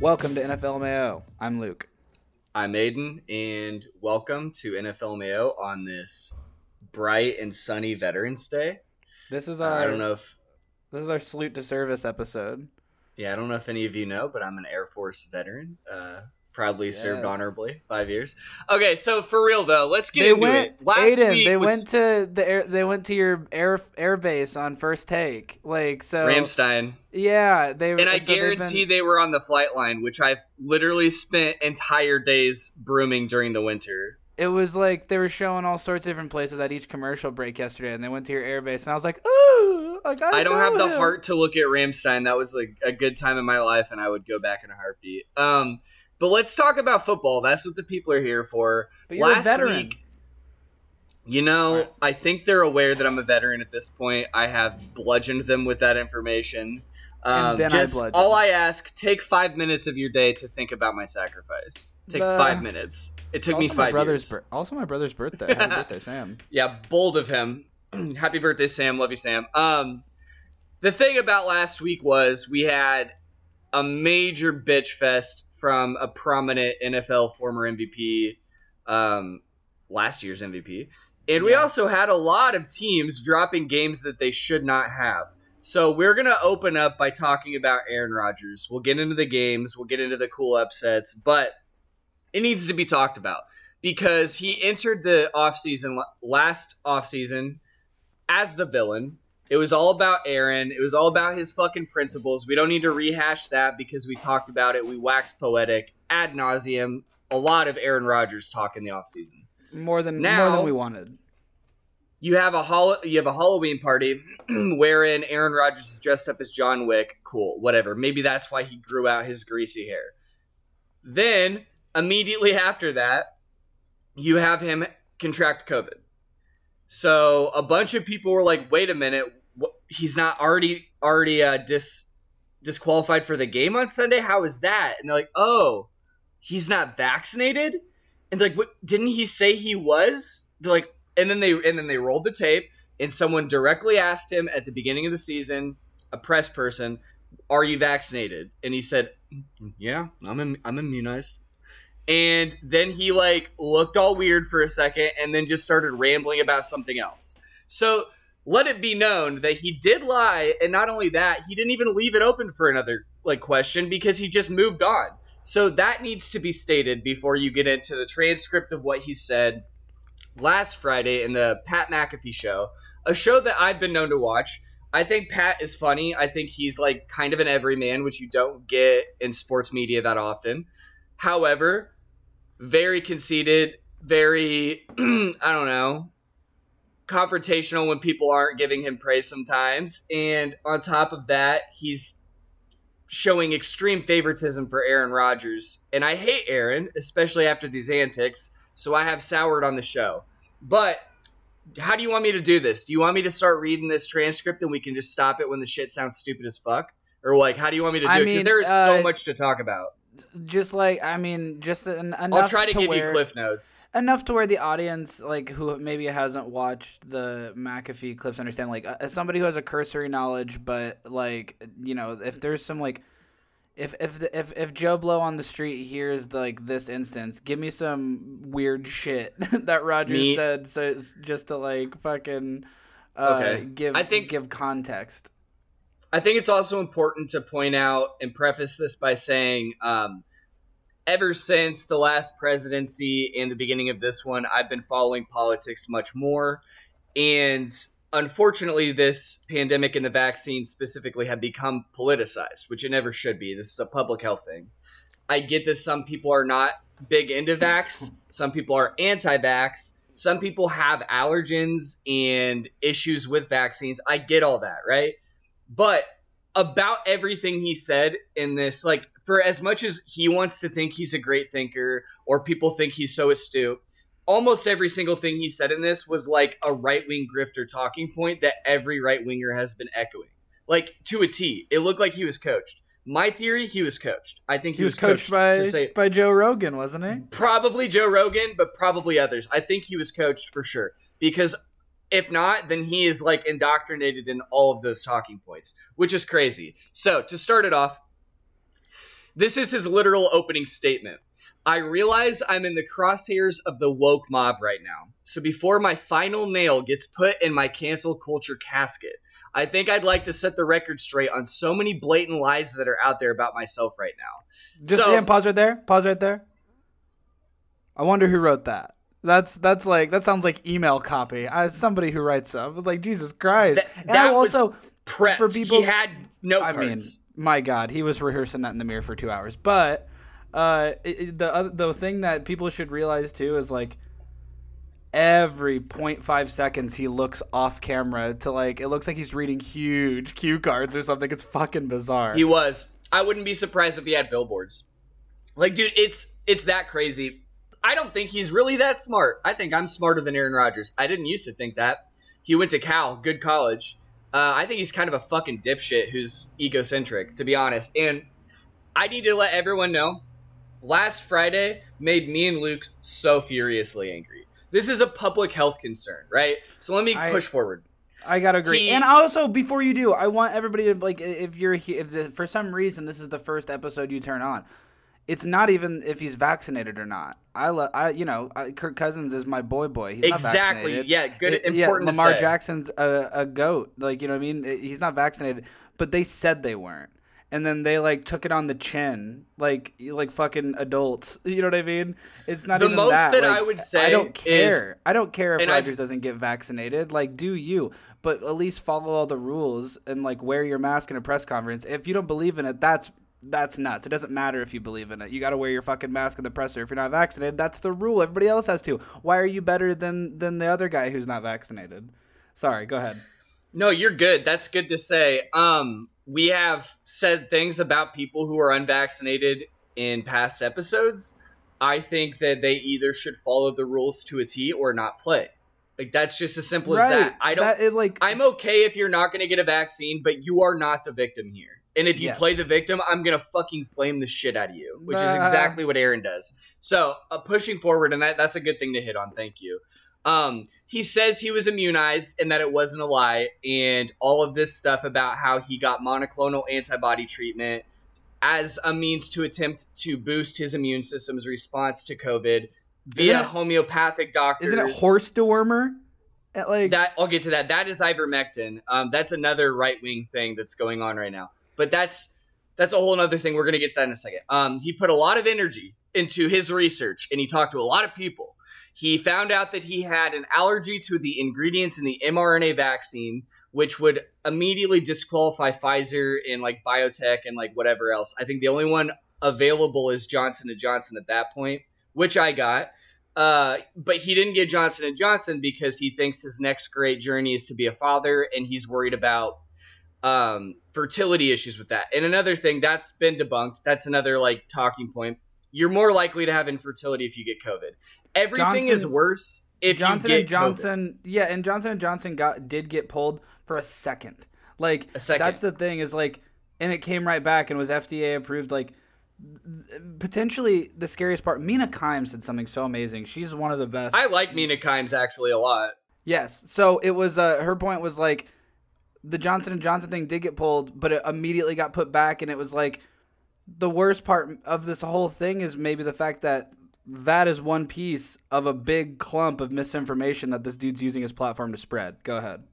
Welcome to NFL Mayo. I'm Luke. I'm Aiden, and welcome to NFL Mayo on this bright and sunny Veterans Day. This is Uh, our I don't know if, this is our salute to service episode. yeah, I don't know if any of you know, but I'm an Air Force veteran. Uh, proudly served honorably, five years. Okay, so for real though, let's get They into went it. Last Aiden, week they was went to the air they went to your air air base on first take. Like so Ramstein, Yeah, they and I so guarantee been- they were on the flight line, which I've literally spent entire days brooming during the winter. it was like they were showing all sorts of different places at each commercial break yesterday and they went to your air base and I was like, "Ooh, I, I don't have the heart to look at Ramstein. That was like a good time in my life, and I would go back in a heartbeat. Um, but let's talk about football. That's what the people are here for. But you're a Last veteran. week, you know, Right. I think they're aware that I'm a veteran at this point. I have bludgeoned them with that information. And Um, then I bludgeoned. all I ask, take five minutes of your day to think about my sacrifice. Take The- five minutes. It took me also my five brother's years. bir- also my brother's birthday. Happy birthday, Sam. Yeah, bold of him. Happy birthday, Sam. Love you, Sam. Um, the thing about last week was we had a major bitch fest from a prominent NFL former MVP, um, last year's MVP. And we also had a lot of teams dropping games that they should not have. So we're going to open up by talking about Aaron Rodgers. We'll get into the games, we'll get into the cool upsets, but it needs to be talked about because he entered the offseason last offseason as the villain. It was all about Aaron. It was all about his fucking principles. We don't need to rehash that because we talked about it. We waxed poetic ad nauseum. A lot of Aaron Rodgers talk in the offseason. More than more Now- than we wanted. You have a hol- you have a Halloween party wherein Aaron Rodgers is dressed up as John Wick. Cool, whatever. Maybe that's why he grew out his greasy hair. Then immediately after that, you have him contract COVID. So a bunch of people were like, "Wait a minute, he's not already already uh, dis disqualified for the game on Sunday? How is that?" And they're like, "Oh, he's not vaccinated." And like, "What? Didn't he say he was?" They're like, and then they and then they rolled the tape, and someone directly asked him at the beginning of the season, a press person, "Are you vaccinated?" And he said, "Yeah, I'm Im- I'm immunized." And then he like looked all weird for a second, and then just started rambling about something else. So let it be known that he did lie, and not only that, he didn't even leave it open for another like question because he just moved on. So that needs to be stated before you get into the transcript of what he said last Friday in the Pat McAfee show, a show that I've been known to watch. I think Pat is funny. I think he's like kind of an everyman, which you don't get in sports media that often. However, very conceited, very I don't know, confrontational when people aren't giving him praise sometimes. And on top of that, he's showing extreme favoritism for Aaron Rodgers. And I hate Aaron, especially after these antics, so I have soured on the show. But how do you want me to do this? Do you want me to start reading this transcript and we can just stop it when the shit sounds stupid as fuck? Or like, how do you want me to do I it? Because there is uh, so much to talk about. Just like I mean, just en- enough. I'll try to, give where, you cliff notes. enough to where the audience, like who maybe hasn't watched the McAfee clips, understand. Like uh, as somebody who has a cursory knowledge, but like you know, if there's some like. If if the, if if Joe Blow on the street hears like this instance, give me some weird shit that Rodgers Me- said, so it's just to like fucking uh, Okay. give I think- give context. I think it's also important to point out and preface this by saying, um, ever since the last presidency and the beginning of this one, I've been following politics much more. And unfortunately, this pandemic and the vaccine specifically have become politicized, which it never should be. This is a public health thing. I get that some people are not big into vax, some people are anti vax, some people have allergens and issues with vaccines. I get all that, right? But about everything he said in this, like, for as much as he wants to think he's a great thinker or people think he's so astute, almost every single thing he said in this was like a right wing grifter talking point that every right winger has been echoing. Like, to a T. It looked like he was coached. My theory, he was coached. I think he, He was coached by to say by Joe Rogan, wasn't he? probably Joe Rogan, but probably others. I think he was coached for sure. because if not, then he is like indoctrinated in all of those talking points, which is crazy. So to start it off, this is his literal opening statement. I realize I'm in the crosshairs of the woke mob right now. So before my final nail gets put in my cancel culture casket, I think I'd like to set the record straight on so many blatant lies that are out there about myself right now. Just So- yeah, pause right there. Pause right there. I wonder who wrote that. That's that's like that sounds like email copy. As somebody who writes stuff, I was like Jesus Christ. That- and that was also Prepped. For people- he had note I mean, cards. my God, he was rehearsing that in the mirror for two hours. But uh, it, the other, the thing that people should realize too is like every 0.5 seconds he looks off camera to like it looks like he's reading huge cue cards or something. It's fucking bizarre. He was. I wouldn't be surprised if he had billboards. Like, dude, it's it's that crazy. I don't think he's really that smart. I think I'm smarter than Aaron Rodgers. I didn't used to think that. He went to Cal, good college. Uh, I think he's kind of a fucking dipshit who's egocentric, to be honest. And I need to let everyone know. Last Friday made me and Luke so furiously angry. This is a public health concern, right? So let me I- push forward. I gotta agree. He- and also, before you do, I want everybody to like, if you're if the, for some reason this is the first episode you turn on, it's not even if he's vaccinated or not. I love, I you know, I, Kirk Cousins is my boy boy. He's Exactly. Yeah, good. It- important Lamar to say. Jackson's a, a goat. Like you know what I mean? He's not vaccinated, but they said they weren't. And then they like took it on the chin, like like fucking adults. You know what I mean? It's not The most that. that Like, I would say. I don't is- care. I don't care if and I've- Rodgers doesn't get vaccinated. Like, do you? But at least follow all the rules and like wear your mask in a press conference. If you don't believe in it, that's that's nuts. It doesn't matter if you believe in it. You got to wear your fucking mask in the presser if you're not vaccinated. That's the rule. Everybody else has to. Why are you better than than the other guy who's not vaccinated? Sorry, go ahead. No, you're good. That's good to say. Um, we have said things about people who are unvaccinated in past episodes. I think that they either should follow the rules to a T or not play. Like that's just as simple as that. I don't. That, it, like I'm okay if you're not going to get a vaccine, but you are not the victim here. And if you Yes. play the victim, I'm gonna fucking flame the shit out of you, which is exactly what Aaron does. So uh, pushing forward, and that that's a good thing to hit on. Thank you. Um, he says he was immunized and that it wasn't a lie, and all of this stuff about how he got monoclonal antibody treatment as a means to attempt to boost his immune system's response to COVID via it- homeopathic doctors. isn't it horse dewormer? Uh, Like That I'll get to that. That is ivermectin. Um, that's another right wing thing that's going on right now. But that's that's a whole other thing. We're gonna get to that in a second. Um, he put a lot of energy into his research, and he talked to a lot of people. He found out that he had an allergy to the ingredients in the mRNA vaccine, which would immediately disqualify Pfizer and like biotech and like whatever else. I think the only one available is Johnson and Johnson at that point, which I got. Uh, but he didn't get Johnson and Johnson because he thinks his next great journey is to be a father, and he's worried about um, fertility issues with that. And another thing that's been debunked. That's another like talking point. You're more likely to have infertility if you get COVID. Everything is worse if Johnson you and get COVID. Johnson, yeah, and Johnson and Johnson got did get pulled for a second. Like A second. that's the thing is like, and it came right back and was FDA approved. Like potentially the scariest part. Mina Kimes did something so amazing. She's one of the best. I like Mina Kimes actually a lot. Yes. So it was uh her point was like the Johnson and Johnson thing did get pulled, but it immediately got put back and it was like the worst part of this whole thing is maybe the fact that that is one piece of a big clump of misinformation that this dude's using his platform to spread. Go ahead.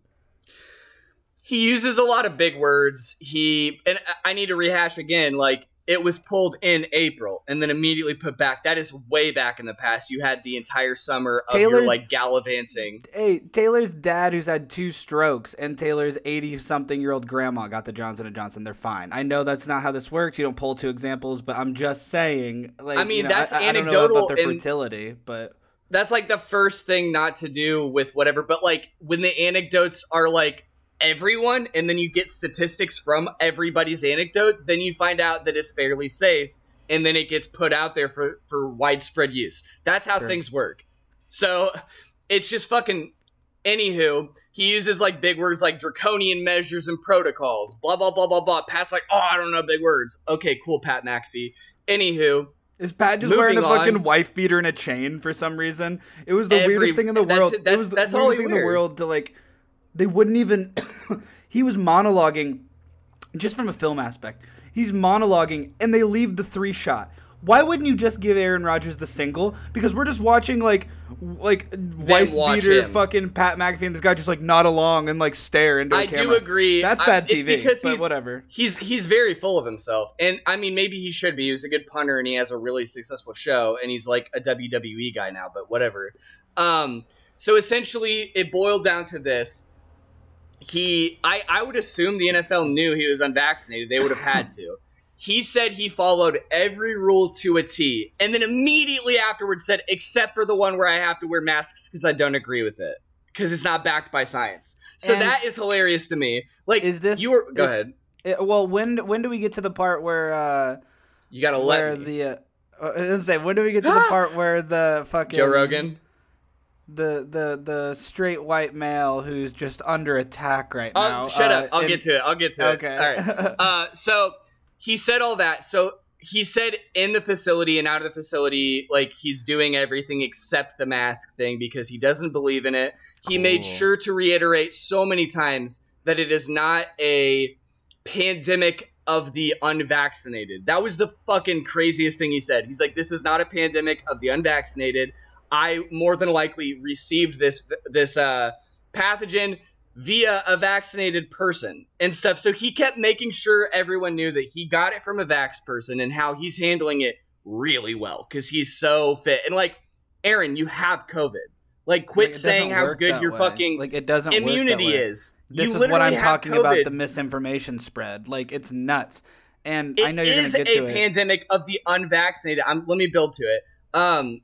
he uses a lot of big words. He and I need to rehash again. Like it was pulled in April and then immediately put back. That is way back in the past. You had the entire summer of your like gallivanting. Hey, Taylor's dad who's had two strokes and Taylor's 80 something year old grandma got the Johnson and Johnson. They're fine. I know that's not how this works. You don't pull two examples, but I'm just saying like I mean, you know, that's I, I don't know anecdotal about their fertility, but That's like the first thing not to do with whatever. But like when the anecdotes are like everyone, and then you get statistics from everybody's anecdotes, then you find out that it's fairly safe, and then it gets put out there for for widespread use. That's how Sure. things work. So it's just fucking. Anywho, he uses like big words like draconian measures and protocols, blah blah blah blah blah. Pat's like, oh, I don't know big words. Okay, cool, Pat McAfee. Anywho, Is Pat just Moving wearing a fucking on. wife beater and a chain for some reason? It was the Every- weirdest thing in the that's- world. it that's- was the that's weirdest all he thing in the wears. world to like. They wouldn't even. he was monologuing, just from a film aspect. He's monologuing, and they leave the three shot. Why wouldn't you just give Aaron Rodgers the single? Because we're just watching like, like wife beater, him. fucking Pat McAfee, and this guy just like nod along and like stare into a I camera. I do agree. That's I- bad it's TV, because but he's, whatever. He's he's very full of himself, and I mean maybe he should be. He was a good punter, and he has a really successful show, and he's like a WWE guy now. But whatever. Um, so essentially, it boiled down to this. He, I, I would assume the NFL knew he was unvaccinated. They would have had to. He said he followed every rule to a T, and then immediately afterwards said, except for the one where I have to wear masks because I don't agree with it because it's not backed by science. So And- that is hilarious to me. Like, Is this- you were? Go is- ahead. Uh, well, when when do we get to the part where? uh You gotta where let me. the uh, I was say when do we get to the part where the fucking Joe Rogan. The the the straight white male who's just under attack right Oh, now shut uh, up! I'll and- get to it. I'll get to it. okay All right. Uh, so he said all that. So he said in the facility and out of the facility, like he's doing everything except the mask thing because he doesn't believe in it. He made sure to reiterate so many times that it is not a pandemic of the unvaccinated. That was the fucking craziest thing he said. He's like, this is not a pandemic of the unvaccinated. I more than likely received this this uh, pathogen via a vaccinated person and stuff. So he kept making sure everyone knew that he got it from a vax person and how he's handling it really well because he's so fit. And like, Aaron, you have COVID. Like, quit Like, saying how good your way. fucking like it doesn't immunity is. This you is what I'm talking COVID. about the misinformation spread. Like it's nuts, and I know It you're gonna is get a to it. pandemic of the unvaccinated. I'm, let me build to it. Um,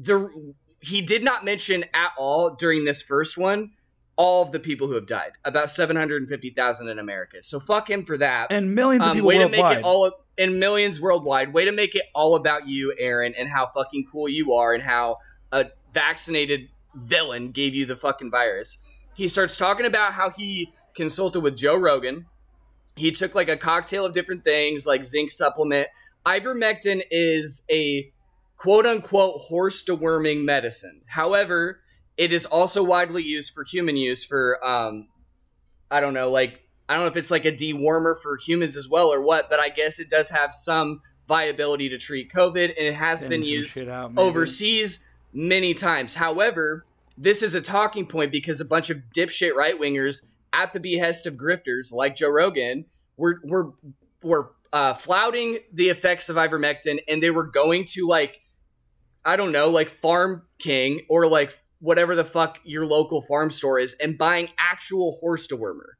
the he did not mention at all during this first one all of the people who have died. About seven hundred and fifty thousand in America. So fuck him for that. and millions of Um, people way worldwide. to make it all and millions worldwide. Way to make it all about you, Aaron, and how fucking cool you are, and how a vaccinated villain gave you the fucking virus. He starts talking about how he consulted with Joe Rogan. He took like a cocktail of different things, like zinc supplement. Ivermectin is a quote unquote horse deworming medicine. However, it is also widely used for human use for um I don't know, like I don't know if it's like a dewormer for humans as well or what, but I guess it does have some viability to treat COVID and it has been used out, overseas many times. However, this is a talking point because a bunch of dipshit right wingers at the behest of grifters like Joe Rogan were were were uh, flouting the effects of ivermectin and they were going to like I don't know, like Farm King or like whatever the fuck your local farm store is and buying actual horse dewormer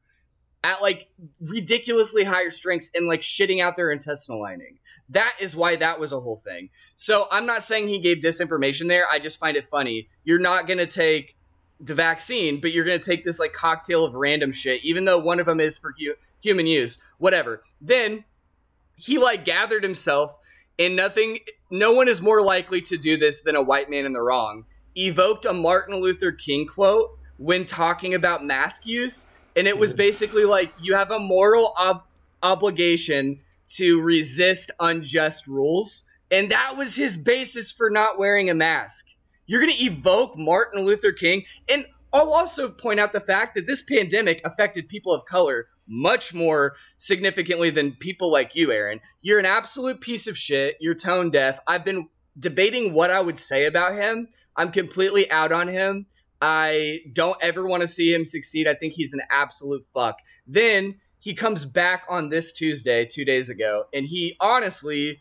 at like ridiculously higher strengths and like shitting out their intestinal lining. That is why that was a whole thing. So I'm not saying he gave disinformation there. I just find it funny. You're not going to take the vaccine, but you're going to take this like cocktail of random shit, even though one of them is for hu- human use, whatever. Then he like gathered himself and nothing, no one is more likely to do this than a white man in the wrong. Evoked a Martin Luther King quote when talking about mask use. And it was basically like, you have a moral ob- obligation to resist unjust rules. And that was his basis for not wearing a mask. You're going to evoke Martin Luther King. And I'll also point out the fact that this pandemic affected people of color much more significantly than people like you, Aaron. You're an absolute piece of shit. You're tone deaf. I've been debating what I would say about him. I'm completely out on him. I don't ever want to see him succeed. I think he's an absolute fuck. Then he comes back on this Tuesday, two days ago, and he honestly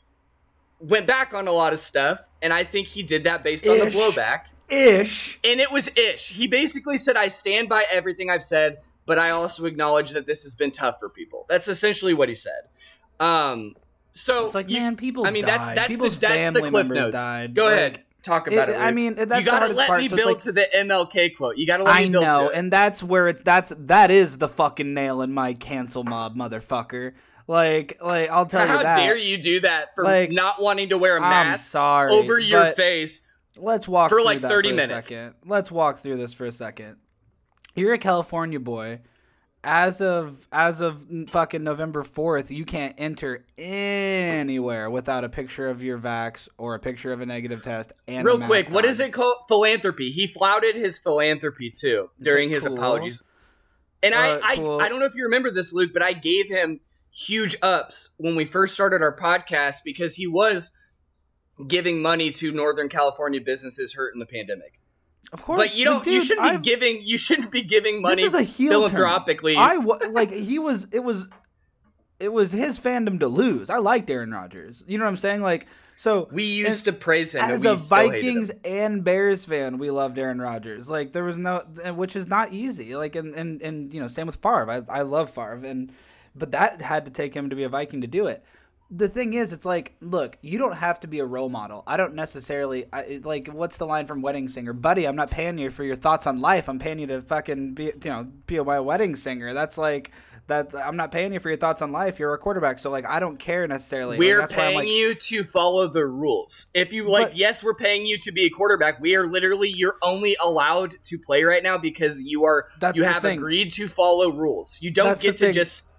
went back on a lot of stuff. And I think he did that based on the blowback Ish. and it was ish. He basically said, "I stand by everything I've said, but I also acknowledge that this has been tough for people." That's essentially what he said. Um, so It's like you- man, people. I mean, that's died. that's the People's that's the cliff notes. Died. Go Like, ahead, talk about it. I mean, that's you gotta let part. me so build like- to the MLK quote. You gotta let I me build know, to it. and that's where it's that's that is the fucking nail in my cancel mob, motherfucker. Like, like I'll tell How you that. dare you do that for Like, not wanting to wear a mask sorry over your face? Let's walk for through like that 30 for a minutes. second. Let's walk through this for a second. You're a California boy. as of as of fucking November fourth, you can't enter anywhere without a picture of your vax or a picture of a negative test. And real quick, what on. is it called? Philanthropy. He flouted his philanthropy too during his cool? apologies. And uh, I, cool. I, I don't know if you remember this, Luke, but I gave him huge ups when we first started our podcast because he was giving money to Northern California businesses hurt in the pandemic. Of course, but you don't. Dude, you shouldn't be I've, giving. You shouldn't be giving money this is a philanthropically. Turn. I like he was. It was. It was his fandom to lose. I liked Aaron Rodgers. You know what I'm saying? Like so. We used to praise him as a Vikings and Bears fan. We loved Aaron Rodgers. Like there was no, which is not easy. Like and and and you know, same with Favre. I I love Favre, and but that had to take him to be a Viking to do it the thing is, it's like, look, you don't have to be a role model. I don't necessarily I, like. What's the line from Wedding Singer, buddy? I'm not paying you for your thoughts on life. I'm paying you to fucking be, you know, be my wedding singer. That's like that. I'm not paying you for your thoughts on life. You're a quarterback, so like, I don't care necessarily. We're like, paying like, you to follow the rules. If you like, but, yes, we're paying you to be a quarterback. We are literally you're only allowed to play right now because you are you have thing. agreed to follow rules. You don't that's get to thing. just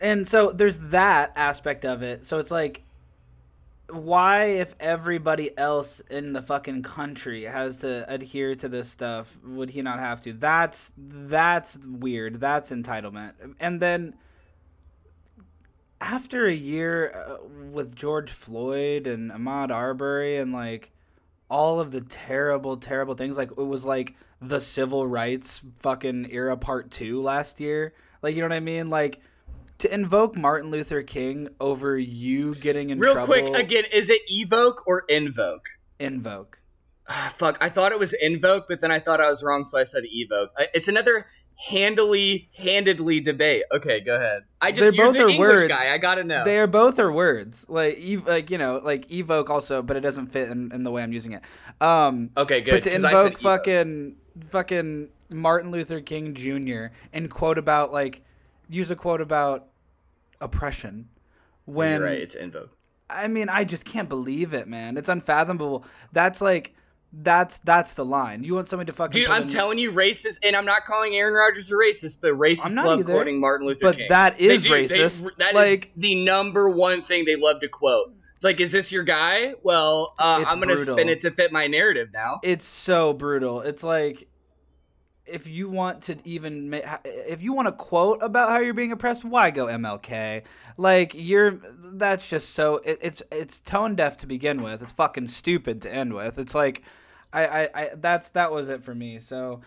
and so there's that aspect of it. So it's like why if everybody else in the fucking country has to adhere to this stuff would he not have to? That's that's weird. That's entitlement. And then after a year uh, with George Floyd and Ahmaud Arbery and like all of the terrible terrible things like it was like the civil rights fucking era part 2 last year like you know what I mean? Like to invoke Martin Luther King over you getting in Real trouble. Real quick, again, is it evoke or invoke? Invoke. Ah, fuck, I thought it was invoke, but then I thought I was wrong, so I said evoke. It's another handily, handedly debate. Okay, go ahead. I just They're both the are English words. guy. I gotta know. They are both are words. Like, ev- like you know, like evoke also, but it doesn't fit in, in the way I'm using it. Um, okay, good. But to invoke fucking fucking Martin Luther King Jr. and quote about like use a quote about oppression. When You're right, it's invoke. I mean, I just can't believe it, man. It's unfathomable. That's like that's that's the line. You want somebody to fucking dude? I'm in... telling you, racist, and I'm not calling Aaron Rodgers a racist, but racists love either, quoting Martin Luther but King. But that is racist. They, that like is the number one thing they love to quote. Like, is this your guy? Well, uh, I'm gonna spin it to fit my narrative now. It's so brutal. It's like if you want to even if you want to quote about how you're being oppressed, why go MLK? Like you're that's just so it, it's it's tone deaf to begin with. It's fucking stupid to end with. It's like I, I, I that's that was it for me. So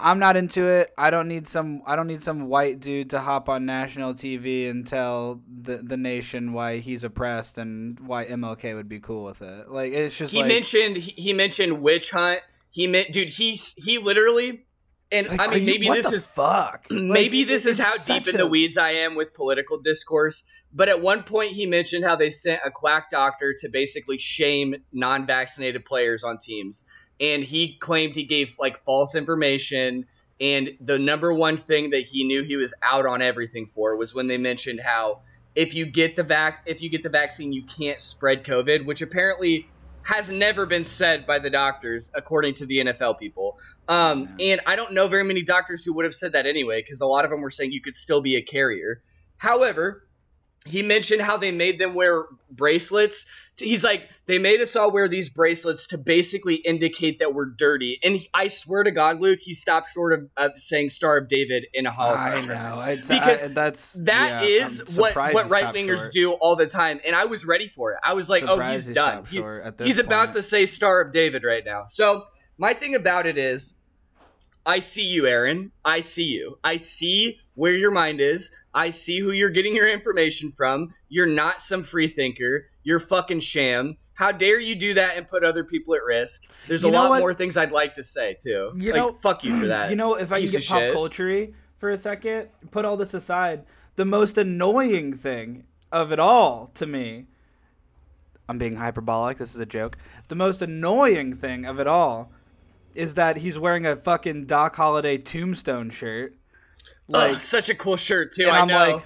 I'm not into it. I don't need some I don't need some white dude to hop on national TV and tell the the nation why he's oppressed and why MLK would be cool with it. Like it's just he like, mentioned he mentioned witch hunt. He meant dude. He's he literally and like, I mean, maybe you, this is fuck. Maybe like, this is how deep in the weeds I am with political discourse. But at one point, he mentioned how they sent a quack doctor to basically shame non-vaccinated players on teams, and he claimed he gave like false information. And the number one thing that he knew he was out on everything for was when they mentioned how if you get the vac if you get the vaccine, you can't spread COVID, which apparently has never been said by the doctors, according to the NFL people. Um, and I don't know very many doctors who would have said that anyway, because a lot of them were saying you could still be a carrier. However, he mentioned how they made them wear bracelets. He's like, they made us all wear these bracelets to basically indicate that we're dirty. And I swear to God, Luke, he stopped short of, of saying "Star of David" in a Holocaust reference because I, that's that yeah, is what what right wingers do all the time. And I was ready for it. I was like, oh, he's done. He, he's point. about to say "Star of David" right now. So my thing about it is I see you, Aaron. I see you. I see where your mind is. I see who you're getting your information from. You're not some free thinker. You're fucking sham. How dare you do that and put other people at risk? There's you a lot what? more things I'd like to say too. You like, know, fuck you for that. You know, if I can get pop culture for a second, put all this aside. The most annoying thing of it all to me. I'm being hyperbolic. This is a joke. The most annoying thing of it all is that he's wearing a fucking Doc Holliday tombstone shirt. Like Ugh, such a cool shirt too. I am know. like,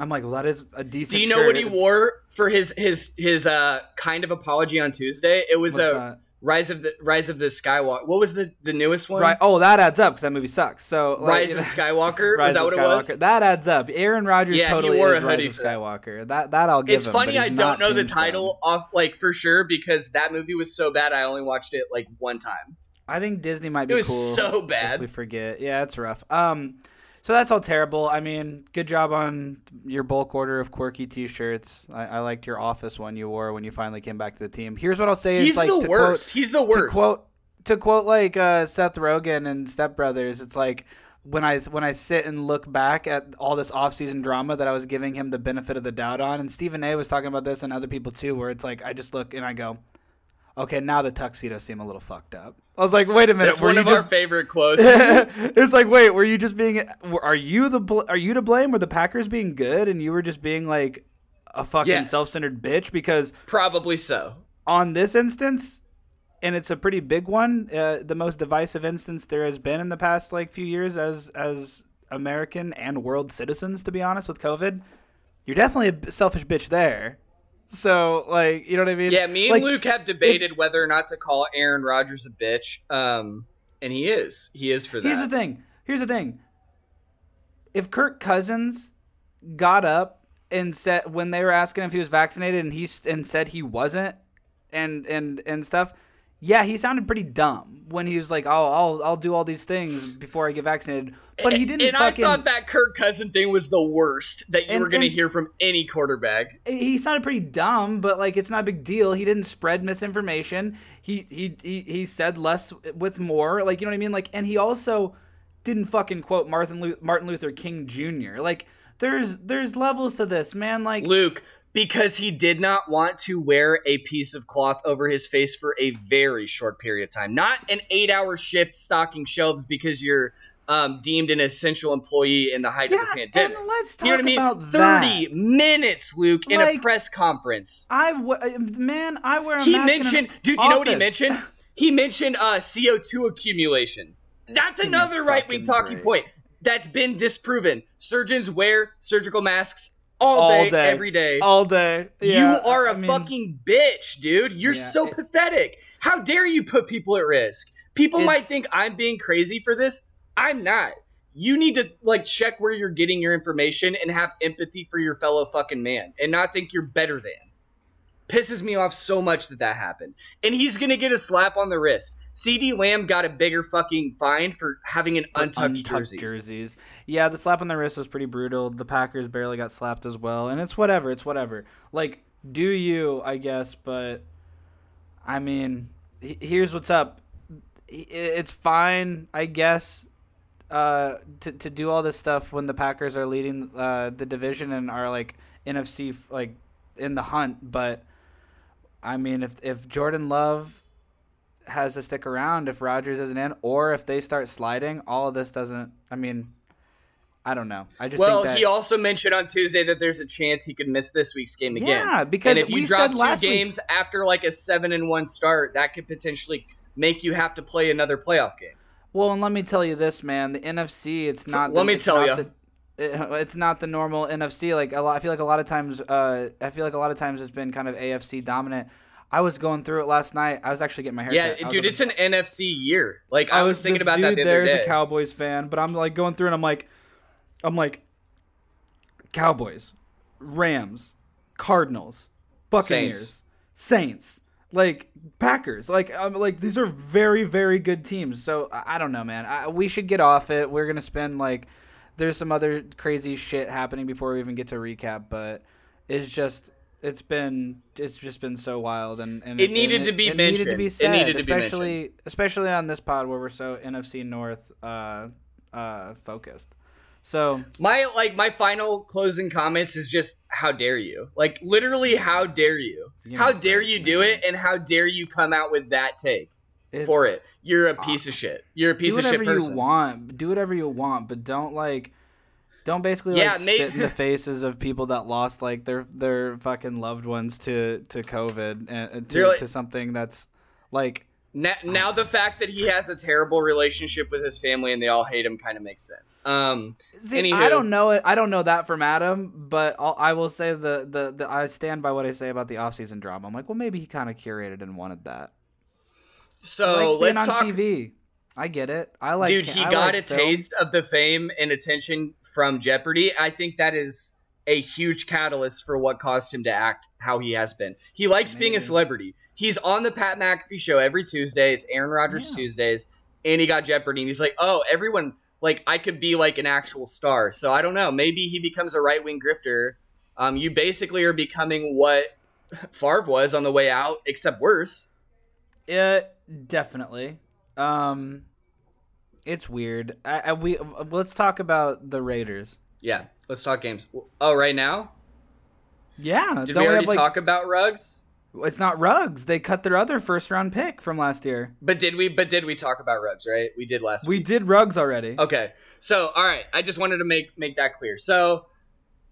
I'm like, well, that is a decent. Do you know shirt. what he it's... wore for his his his uh kind of apology on Tuesday? It was What's a that? Rise of the Rise of the Skywalker. What was the the newest one? Right. Oh, that adds up because that movie sucks. So like, Rise of Skywalker. Rise was that what Skywalker. it was? That adds up. Aaron Rodgers Yeah, he totally wore is a Rise of. Skywalker. That that I'll give It's him, funny I don't know the title off like for sure because that movie was so bad I only watched it like one time. I think Disney might be It was cool. so if bad. we forget. Yeah, it's rough. Um, so that's all terrible. I mean, good job on your bulk order of quirky T-shirts. I, I liked your Office one you wore when you finally came back to the team. Here's what I'll say: He's like the worst. He's the Quote, worst. To quote, to quote like uh, Seth Rogen and Step Brothers, it's like when I when I sit and look back at all this off-season drama that I was giving him the benefit of the doubt on, and Stephen A. was talking about this and other people too, where it's like I just look and I go. Okay, now the tuxedos seem a little fucked up. I was like, wait a minute, That's were one you of just our favorite quotes. it's like, wait, were you just being? Are you the? bl- Are you to blame? Were the Packers being good, and you were just being like a fucking Yes. self-centered bitch? Because Probably so. on this instance, and it's a pretty big one, uh, the most divisive instance there has been in the past like few years as as American and world citizens. To be honest, with COVID, you're definitely a selfish bitch there. So, like, you know what I mean? Yeah, me and Like, Luke have debated whether or not to call Aaron Rodgers a bitch. Um, and he is. He is for that. Here's the thing. Here's the thing. If Kirk Cousins got up and said when they were asking if he was vaccinated and he and said he wasn't and and and stuff, yeah, he sounded pretty dumb when he was like, "Oh, I'll I'll do all these things before I get vaccinated." But he didn't and fucking. I thought that Kirk Cousin thing was the worst that you And- were going to hear from any quarterback. he sounded pretty dumb, but like it's not a big deal. He didn't spread misinformation. He he he, he said less with more. Like you know what I mean? Like and he also didn't fucking quote Martin Lu- Martin Luther King Jr. Like there's there's levels to this, man. Like Luke, because he did not want to wear a piece of cloth over his face for a very short period of time. Not an eight hour shift stocking shelves because you're um, deemed an essential employee in the height yeah, of the pandemic. and let's talk You know what I mean? about 30 that. minutes, Luke, in a press conference. I w- man, I wear a He mask in an mentioned, dude, you know what he mentioned? He mentioned uh, CO2 accumulation. That's Give me a another right wing talking break. point. That's been disproven. Surgeons wear surgical masks all, All day, day. every day. all day. you are I a mean, fucking bitch, dude. You're Yeah, so it- pathetic. How dare you put people at risk? People might think I'm being crazy for this. I'm not. You need to like check where you're getting your information and have empathy for your fellow fucking man and not think you're better than. Pisses me off so much that that happened. And he's going to get a slap on the wrist. CeeDee Lamb got a bigger fucking fine for having an for untouched, jersey. jerseys. Yeah, the slap on the wrist was pretty brutal. The Packers barely got slapped as well, and it's whatever. It's whatever. Like, do you? I guess, but I mean, he- here's what's up. It's fine, I guess, uh, to to do all this stuff when the Packers are leading uh, the division and are like NFC like in the hunt. But I mean, if if Jordan Love has to stick around if Rodgers isn't in, or if they start sliding, all of this doesn't. I mean, I don't know. I just Well, think that, he also mentioned on Tuesday that there's a chance he could miss this week's game again. Yeah, because and if you drop two last week- games after like a seven and one start, that could potentially make you have to play another playoff game. Well, and let me tell you this, man. The NFC, it's not. Let the, me tell ya. the- it- it's not the normal NFC. Like a lot, I feel like a lot of times, uh, I feel like a lot of times it's been kind of AFC dominant. I was going through it last night. I was actually getting my hair. Yeah, cut. Dude, it's an NFC year. Like I, was thinking about dude that the other there's day. a Cowboys fan, but I'm like going through and I'm like, I'm like, Cowboys, Rams, Cardinals, Buccaneers, Saints. Saints, like Packers. Like I'm like these are very very good teams. So I, I don't know, man. I, we should get off it. We're gonna spend like there's some other crazy shit happening before we even get to recap, but it's just. It's been it's just been so wild and, and It needed and to be it needed to mentioned. be It said, needed to be especially especially on this pod where we're so NFC North uh, uh, focused. So My like my final closing comments is just how dare you? Like literally how dare you? You're how dare you do it and how dare you come out with that take for it? You're a piece of shit. You're a piece of shit whatever person. you want. Do whatever you want, but don't like. Don't basically Yeah, spit in the faces of people that lost like their their fucking loved ones to to COVID and and to, like- to something that's like Now, now the fact that he has a terrible relationship with his family and they all hate him kind of makes sense. Um, See, Anywho. I don't know it. I don't know that from Adam, but I'll, I will say the, the the I stand by what I say about the offseason drama. I'm like, well, maybe he kind of curated and wanted that. So let's on talk. TV. I get it. I like. Dude, he I got like a film. taste of the fame and attention from Jeopardy. I think that is a huge catalyst for what caused him to act how he has been. He likes being a celebrity. He's on the Pat McAfee show every Tuesday. It's Aaron Rodgers Yeah. Tuesdays, and he got Jeopardy. And he's like, oh, everyone, like, I could be like an actual star. So I don't know. Maybe he becomes a right wing grifter. Um, you basically are becoming what Favre was on the way out, except worse. Yeah, definitely. Um, it's weird. I, I we let's talk about the Raiders. Yeah, let's talk games. Oh, right now? Yeah, Did we already have, like, talk about Ruggs? It's not Ruggs. They cut their other first round pick from last year. But did we? But did we talk about Ruggs? Right, we did last. We did Ruggs already. Okay, so all right, I just wanted to make make that clear. So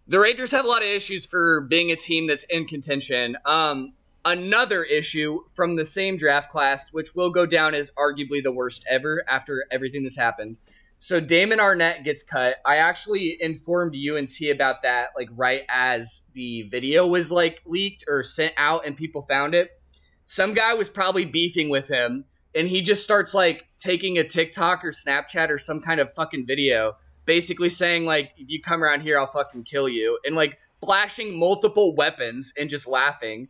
the Raiders have a lot of issues for being a team that's in contention. Um, another issue from the same draft class, which will go down as arguably the worst ever after everything that's happened. So Damon Arnette gets cut. I actually informed UNT about that like right as the video was like leaked or sent out and people found it. Some guy was probably beefing with him and he just starts like taking a TikTok or Snapchat or some kind of fucking video basically saying like if you come around here I'll fucking kill you and like flashing multiple weapons and just laughing.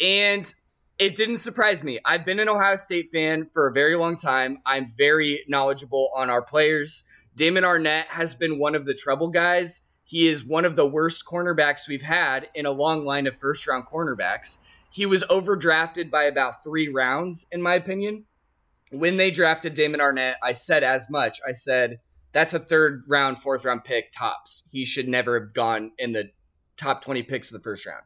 And it didn't surprise me. I've been an Ohio State fan for a very long time. I'm very knowledgeable on our players. Damon Arnette has been one of the trouble guys. He is one of the worst cornerbacks we've had in a long line of first round cornerbacks. He was overdrafted by about three rounds, in my opinion. When they drafted Damon Arnette, I said as much. I said, that's a third round, fourth round pick tops. He should never have gone in the top 20 picks of the first round.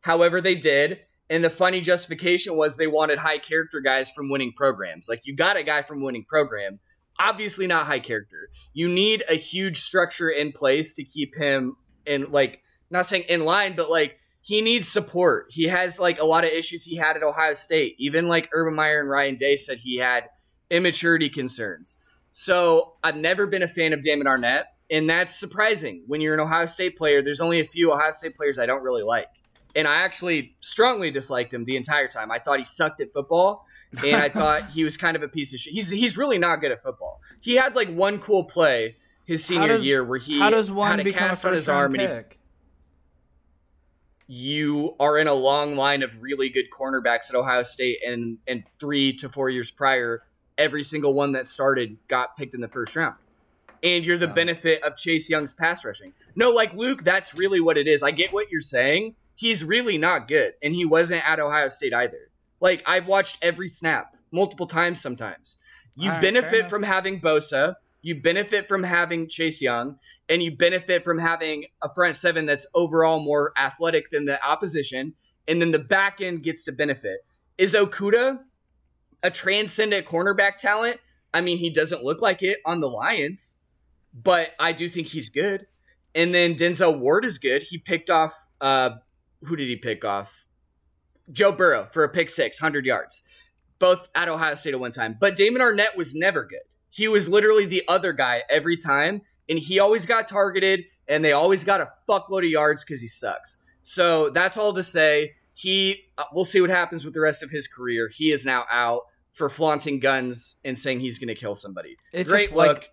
However, they did. And the funny justification was they wanted high character guys from winning programs. Like, you got a guy from winning program, obviously not high character. You need a huge structure in place to keep him in, like, not saying in line, but like, he needs support. He has, like, a lot of issues he had at Ohio State. Even, like, Urban Meyer and Ryan Day said he had immaturity concerns. So, I've never been a fan of Damon Arnette. And that's surprising. When you're an Ohio State player, there's only a few Ohio State players I don't really like and I actually strongly disliked him the entire time. I thought he sucked at football, and I thought he was kind of a piece of shit. He's he's really not good at football. He had like one cool play his senior does- year where he How does one had a become a cast on his arm, round and he, you are in a long line of really good cornerbacks at Ohio State, and and three to four years prior, every single one that started got picked in the first round. And you're the Oh. benefit of Chase Young's pass rushing. No, like Luke, that's really what it is. I get what you're saying. He's really not good, and he wasn't at Ohio State either. Like I've watched every snap multiple times. Sometimes you right, benefit from having Bosa, you benefit from having Chase Young, and you benefit from having a front seven that's overall more athletic than the opposition, and then the back end gets to benefit. Is Okudah a transcendent cornerback talent? I mean, he doesn't look like it on the Lions, but I do think he's good. And then Denzel Ward is good. He picked off uh who did he pick off? Joe Burrow for a pick six, 100 yards. Both at Ohio State at one time. But Damon Arnette was never good. He was literally the other guy every time, and he always got targeted, and they always got a fuckload of yards because he sucks. So that's all to say. He, uh, we'll see what happens with the rest of his career. He is now out for flaunting guns and saying he's going to kill somebody. It's Great just, like, look.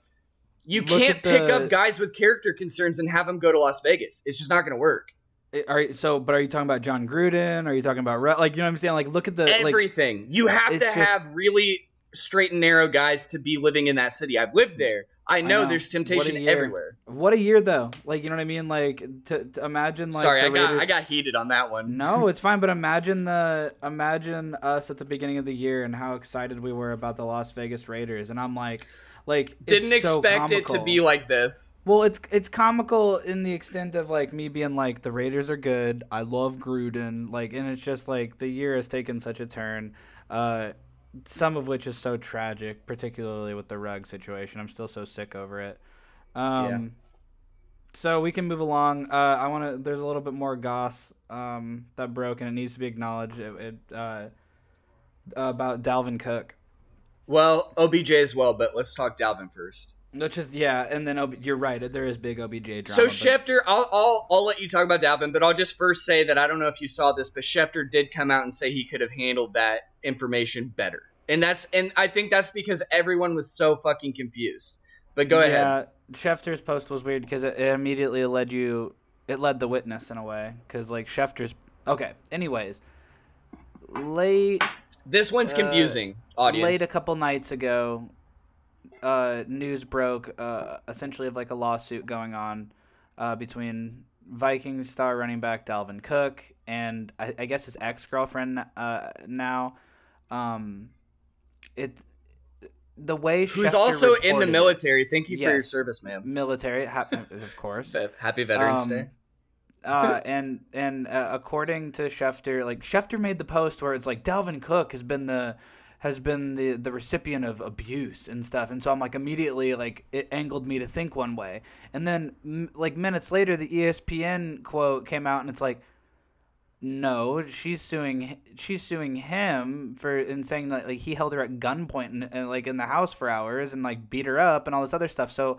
You look can't pick the- up guys with character concerns and have them go to Las Vegas. It's just not going to work. Eh, are you- so? But are you talking about Jon Gruden? Are you talking about like you know what I'm saying? Like look at the like everything. you have to just- have really straight and narrow guys to be living in that city. I've lived there. I know, know. there's temptation everywhere. what a year though. Like you know what I mean? Like to, to imagine like Sorry, I got Raiders- I got heated on that one. No, it's fine. But imagine the imagine us at the beginning of the year and how excited we were about the Las Vegas Raiders, and I'm like, like Didn't it's so expect it to be like this. Well, it's it's comical in the extent of like me being like the Raiders are good. I love Gruden, like, and it's just like the year has taken such a turn. Uh, some of which is so tragic, particularly with the rug situation. I'm still so sick over it. Um, Yeah. So we can move along. Uh, I want to. There's a little bit more goss um, that broke, and it needs to be acknowledged. It, it, uh, about Dalvin Cook. Well, OBJ as well, but let's talk Dalvin first. Which is yeah, and then OB, you're right. There is big OBJ drama. So but- Schefter, I'll, I'll I'll let you talk about Dalvin, but I'll just first say that I don't know if you saw this, but Schefter did come out and say he could have handled that information better. And that's and I think that's because everyone was so fucking confused. But go ahead. Yeah, Schefter's post was weird because it, it immediately led you. It led the witness in a way because like Schefter's. Okay. Anyways, late This one's Uh, confusing, audience. late a couple nights ago, uh, news broke uh, essentially of like a lawsuit going on uh, between Vikings star running back Dalvin Cook and I, I guess his ex girlfriend uh, now. Um, it the way Who's Schefter also in the reported it- military. Thank you for your service, ma'am. military, ha- of course. Happy Veterans Um, Day. Uh, and and uh, according to Schefter, like Schefter made the post where it's like Dalvin Cook has been the has been the the recipient of abuse and stuff, and so I'm like immediately like it angled me to think one way, and then m- like minutes later the ESPN quote came out and it's like. No, she's suing. She's suing him for and saying that like he held her at gunpoint and, and like in the house for hours and like beat her up and all this other stuff. So,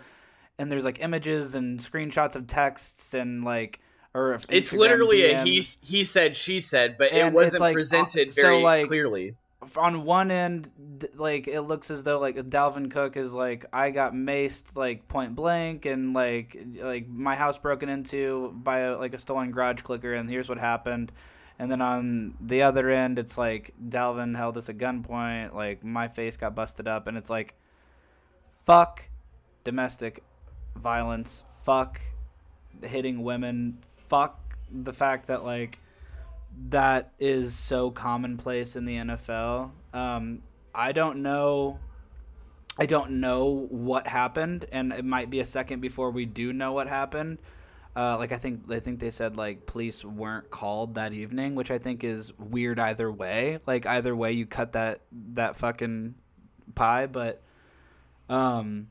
and there's like images and screenshots of texts and like or It's Instagram literally a he he said she said, but And it wasn't like, uh, presented so, very like, clearly. on one end like it looks as though like Dalvin Cook is like I got maced like point blank and like like my house broken into by a, like a stolen garage clicker and here's what happened and then on the other end it's like Dalvin held us at gunpoint like my face got busted up and it's like fuck domestic violence fuck hitting women fuck the fact that like that is so commonplace in the NFL. Um, I don't know. I don't know what happened, and it might be a second before we do know what happened. Uh, like I think I think they said like police weren't called that evening, which I think is weird either way. Like either way, you cut that that fucking pie. But um,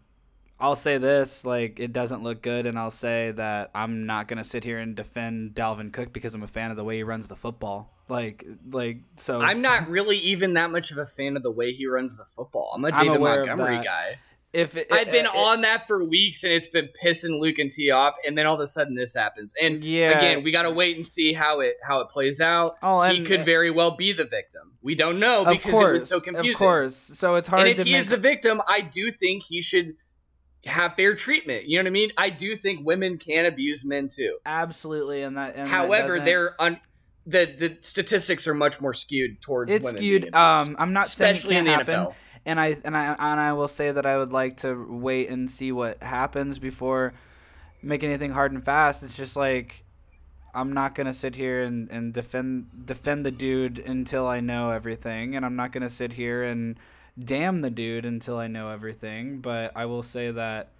I'll say this: like it doesn't look good, and I'll say that I'm not gonna sit here and defend Dalvin Cook because I'm a fan of the way he runs the football. Like, like so. I'm not really even that much of a fan of the way he runs the football. I'm a I'm David of Montgomery guy. If it, I've been it- on that for weeks and it's been pissing Luke and T off, and then all of a sudden this happens. And Yeah. again, we gotta wait and see how it how it plays out. Oh, he could very well be the victim. We don't know because course, it was so confusing. Of course, so it's hard And if to he make. is the victim, I do think he should have fair treatment. You know what I mean? I do think women can abuse men too. absolutely, and that. And However, doesn't- they're un- the the statistics are much more skewed towards it's women. skewed. Um, I'm not especially saying in the happen, NFL. and I and I and I will say that I would like to wait and see what happens before making anything hard and fast. It's just like I'm not gonna sit here and, and defend defend the dude until I know everything, and I'm not gonna sit here and damn the dude until I know everything. But I will say that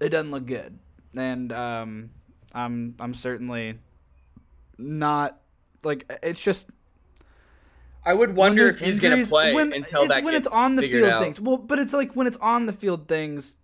it doesn't look good, and um, I'm I'm certainly not like it's just I would wonder if he's going to play when, until it's, that when gets it's on the field out. things. Well, but it's like when it's on the field things,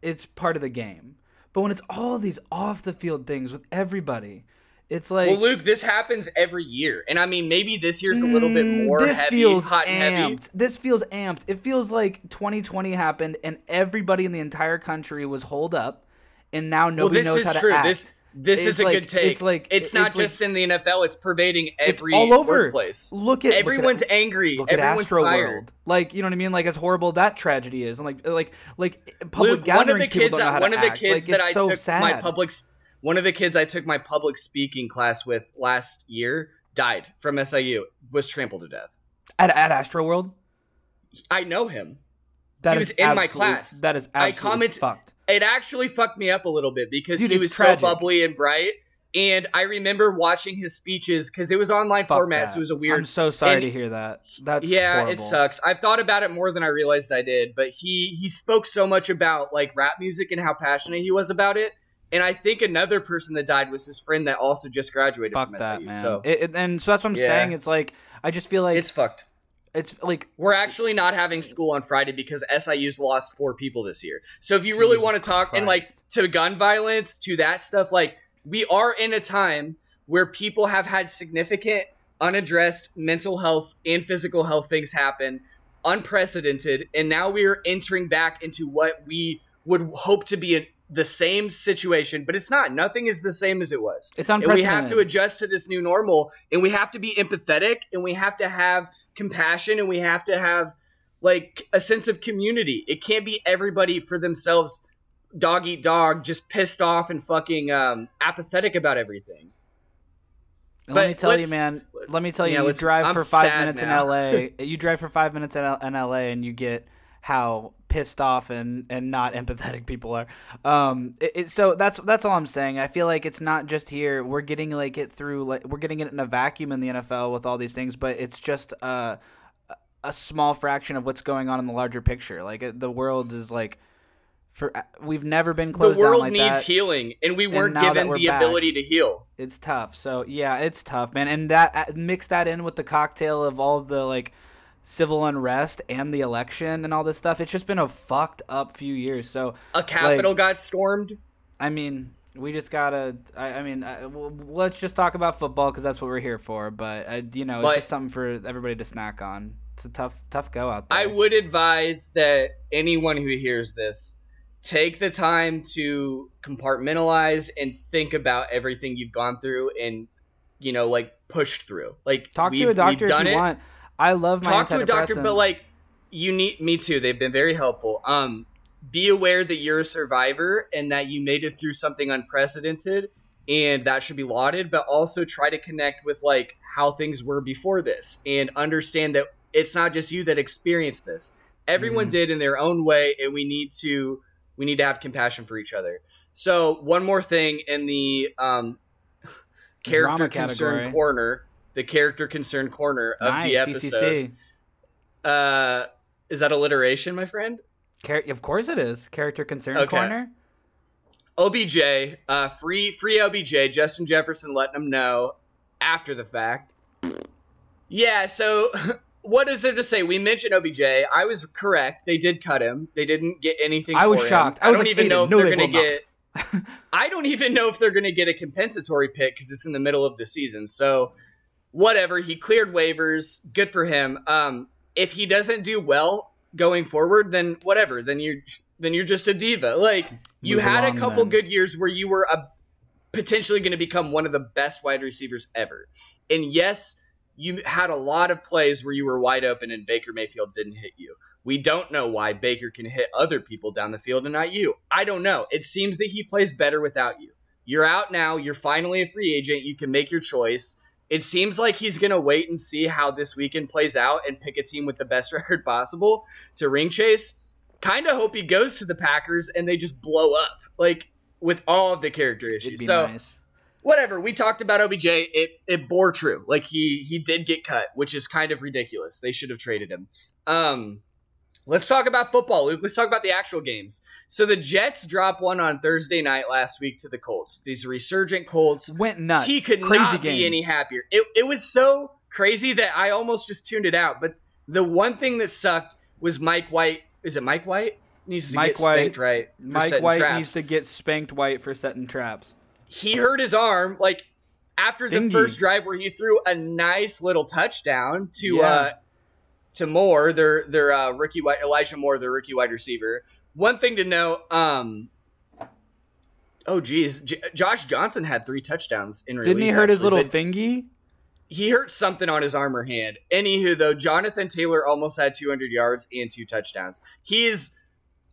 it's part of the game. But when it's all these off the field things with everybody, it's like well, Luke, this happens every year, and I mean, maybe this year's a little bit Mm, more this heavy, feels hot and heavy. amped. This feels amped. It feels like 2020 happened and everybody in the entire country was holed up, and now Well, nobody this knows is how to true. act. This this It's is a like- good take. it's like- it's it's not like- just in the NFL; it's pervading it's every all over. workplace. Look at look at- Everyone's angry. Look at Everyone's Astro tired. World. Like you know what I mean? Like as horrible that tragedy is, and like like like public Luke, one of the kids, don't know how one of the act. kids Like, that I so took sad. my public, s- one of the kids I took my public speaking class with last year died from SIU. Was trampled to death. at at Astro World. I know him. That He is was in my class. That is I absolutely comment- fucked. It actually fucked me up a little bit because Dude, he was tragic. so bubbly and bright. And I remember watching his speeches because it was online Fuck format, that. so it was a I'm weird. so sorry and- to hear that. That's yeah, horrible. it sucks. I've thought about it more than I realized I did, but he he spoke so much about like rap music and how passionate he was about it. And I think another person that died was his friend that also just graduated Fuck from that, SIU. man. So It- it- and so that's what I'm Yeah. saying. It's like I just feel like it's fucked. it's like We're actually not having school on Friday because SIU's lost four people this year. So if you really Jesus want to talk and like to gun violence, to that stuff, like we are in a time where people have had significant unaddressed mental health and physical health things happen, unprecedented, and now we are entering back into what we would hope to be an the same situation, but it's not. Nothing is the same as it was. It's And we have to adjust to this new normal, and we have to be empathetic, and we have to have compassion, and we have to have like a sense of community. It can't be everybody for themselves, dog eat dog, just pissed off and fucking um, apathetic about everything. Let me tell you, man. Let me tell you, Yeah, you drive I'm for five minutes now. in LA. you drive for five minutes in LA, and you get how pissed off and, and not empathetic people are. Um, it, it, so that's that's all I'm saying. I feel like it's not just here. We're getting like it through like we're getting it in a vacuum in the NFL with all these things, but it's just uh, a small fraction of what's going on in the larger picture. Like the world is like. For, we've never been closed. The world like needs that healing, and we weren't that given we're the back- ability to heal. it's tough. So yeah, it's tough, man. And that uh, mix that in with the cocktail of all the like civil unrest and the election and all this stuff. It's just been a fucked up few years. So A capital got stormed. I mean, we just gotta. I, I mean, I, let's just talk about football because that's what we're here for. But uh, you know, it's just something for everybody to snack on. It's a tough, tough go out there. I would advise that anyone who hears this take the time to compartmentalize and think about everything you've gone through and you know like pushed through. Like talk to a doctor if you it. want. I love my Talk to a doctor, but like you need me too. They've been very helpful. Um, be aware that you're a survivor and that you made it through something unprecedented, and that should be lauded. But also try to connect with like how things were before this, and understand that it's not just you that experienced this. Everyone Mhm. did in their own way, and we need to we need to have compassion for each other. So one more thing in the um, character concern corner, the character concern corner of nice, the episode. CCC. Uh, is that alliteration, my friend? Char- of course it is. Character concern Okay. corner. OBJ, uh, free free OBJ. Justin Jefferson letting him know after the fact. Yeah, so what is there to say? We mentioned OBJ. I was correct. They did cut him. They didn't get anything. I was shocked. I I, was don't like, even know if no, they're they gonna get. I don't even know if they're gonna get a compensatory pick because it's in the middle of the season. So whatever. He cleared waivers. Good for him. Um, if he doesn't do well going forward, then whatever. Then you're then you're just a diva. Like you Move had a couple then. good years where you were a potentially going to become one of the best wide receivers ever. And yes, you had a lot of plays where you were wide open and Baker Mayfield didn't hit you. We don't know why Baker can hit other people down the field and not you. I don't know. It seems that he plays better without you. You're out now. You're finally a free agent. You can make your choice. It seems like he's going to wait and see how this weekend plays out and pick a team with the best record possible to ring chase. Kind of hope he goes to the Packers and they just blow up, like with all of the character issues. be So nice. whatever we talked about OBJ, it it bore true. Like he he did get cut, which is kind of ridiculous. They should have traded him. Um, let's talk about football, Luke. Let's talk about the actual games. So the Jets dropped one on Thursday night last week to the Colts. These resurgent Colts. Went nuts. T could Crazy not game. be any happier. It it was so crazy that I almost just tuned it out. But the one thing that sucked was Mike White. Is it Mike White? Needs to Mike get White- spanked right. Mike setting White traps needs to get spanked White for setting traps. he hurt his arm like after the first drive where he threw a nice little touchdown to Yeah. uh to Moore, their their uh, rookie wide Elijah Moore, their rookie wide receiver. One thing to know, um Oh geez, J- Josh Johnson had three touchdowns in relief. Didn't he hurt his little thingy? He hurt something on his arm or hand. Anywho, though, Jonathan Taylor almost had 200 yards and two touchdowns. He's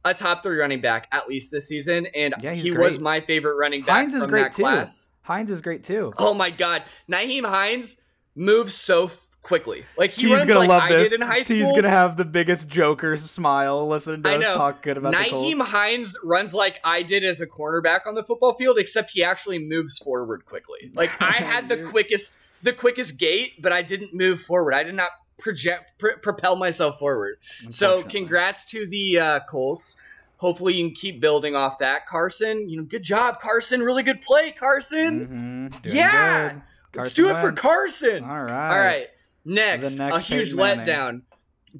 a top three running back at least this season, and Yeah, he was my favorite running back Hines is from great that too. class. Hines is great too. Oh my god, Nyheim Hines moves so quickly. Like he He's runs gonna like love I this. did in high school. He's gonna have the biggest Joker smile listening to I us know. talk good about the Nyheim. Hines runs like I did as a cornerback on the football field, except he actually moves forward quickly. Like I had the quickest, the quickest gait, but I didn't move forward. I did not project, pr- propel myself forward. So congrats to the uh, Colts. Hopefully you can keep building off that, Carson. You know, good job, Carson. Really good play, Carson. Mhm. Yeah! good. Let's Carson do it for Carson. All right. All right. Next, next a huge letdown.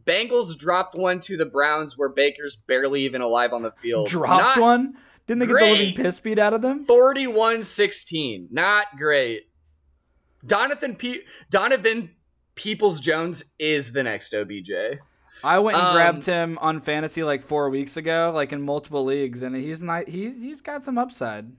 Bengals dropped one to the Browns where Baker's barely even alive on the field. Dropped Not one. Didn't they get the living piss beat out of them? 41-16. Not great. Donovan Pe- Donovan Peoples Jones is the next OBJ. I went and Um, grabbed him on fantasy like four weeks ago, like in multiple leagues, and he's not. He he's got some upside.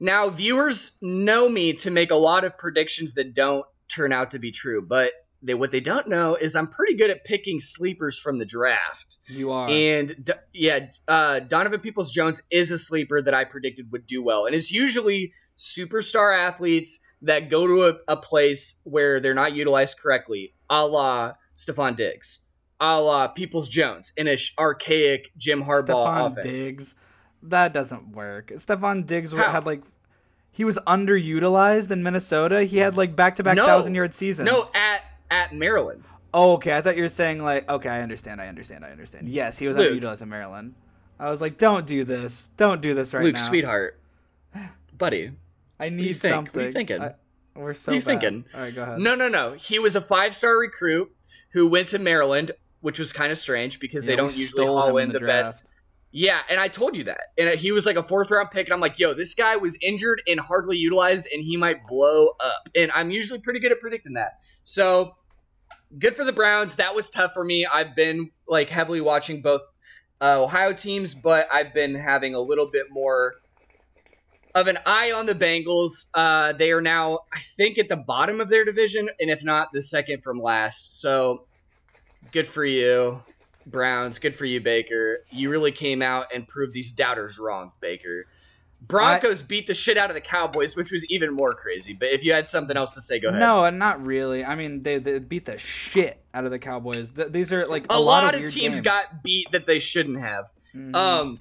Now, viewers know me to make a lot of predictions that don't turn out to be true, but they, what they don't know is I'm pretty good at picking sleepers from the draft. You are. And yeah, uh, Donovan Peoples Jones is a sleeper that I predicted would do well. And it's usually superstar athletes that go to a, a place where they're not utilized correctly, a la Stefon Diggs, a la Peoples Jones in a sh- archaic Jim Harbaugh Stefon offense. Diggs. That doesn't work. Stefon Diggs How? had like he was underutilized in Minnesota. He had like back to back thousand yard seasons. No, at at Maryland. Oh, okay. I thought you were saying like okay, I understand, I understand, I understand. Yes, he was Luke. underutilized in Maryland. I was like, don't do this. Don't do this right Luke, now. sweetheart, buddy. I need think? What are you thinking? I- we're so What are you bad. thinking? All right, go ahead. No, no, no. He was a five star recruit who went to Maryland, which was kind of strange because Yeah, they don't usually haul in in the, the best. Yeah, and I told you that. And he was like a fourth round pick, and I'm like, yo, this guy was injured and hardly utilized, and he might blow up. And I'm usually pretty good at predicting that. So good for the Browns. That was tough for me. I've been like heavily watching both uh, Ohio teams, but I've been having a little bit more of an eye on the Bengals. Uh, they are now, I think, at the bottom of their division, and if not, the second from last. So good for you, Browns. Good for you, Baker. You really came out and proved these doubters wrong, Baker. Broncos beat the shit out of the Cowboys, which was even more crazy. But if you had something else to say, go ahead. No, and not really. I mean, they, they beat the shit out of the Cowboys. Th- these are like a, a, lot, of weird teams games. got beat that they shouldn't have. Mhm. Um,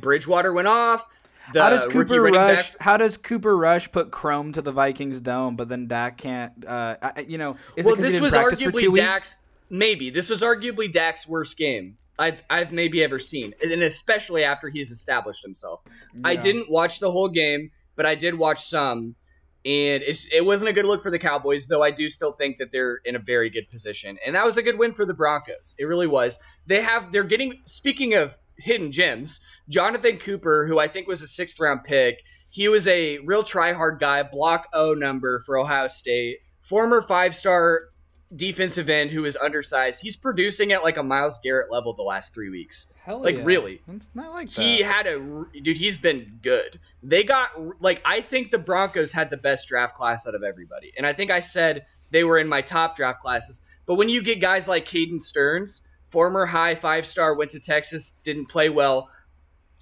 Bridgewater went off. The how does Cooper Rush? back How does Cooper Rush put Chrome to the Vikings dome, but then Dak can't? Uh, I- I- you know, well, this was practice for two arguably weeks? Dak's. Maybe this was arguably Dak's worst game I've I've maybe ever seen, and especially after he's established himself. I didn't watch the whole game, but I did watch some, and it's, it wasn't a good look for the Cowboys. Though I do still think that they're in a very good position, and that was a good win for the Broncos. It really was. They have they're getting. Speaking of hidden gems, Jonathan Cooper, who I think was a sixth round pick, he was a real try hard guy, block O number for Ohio State, former five star defensive end who is undersized. He's producing at like a Myles Garrett level the last three weeks. Hell like, yeah. really. It's not like He that. had a dude. He's been good. They got like I think the Broncos had the best draft class out of everybody, and I think I said they were in my top draft classes. But when you get guys like Caden Sterns, former high five star, went to Texas, didn't play well,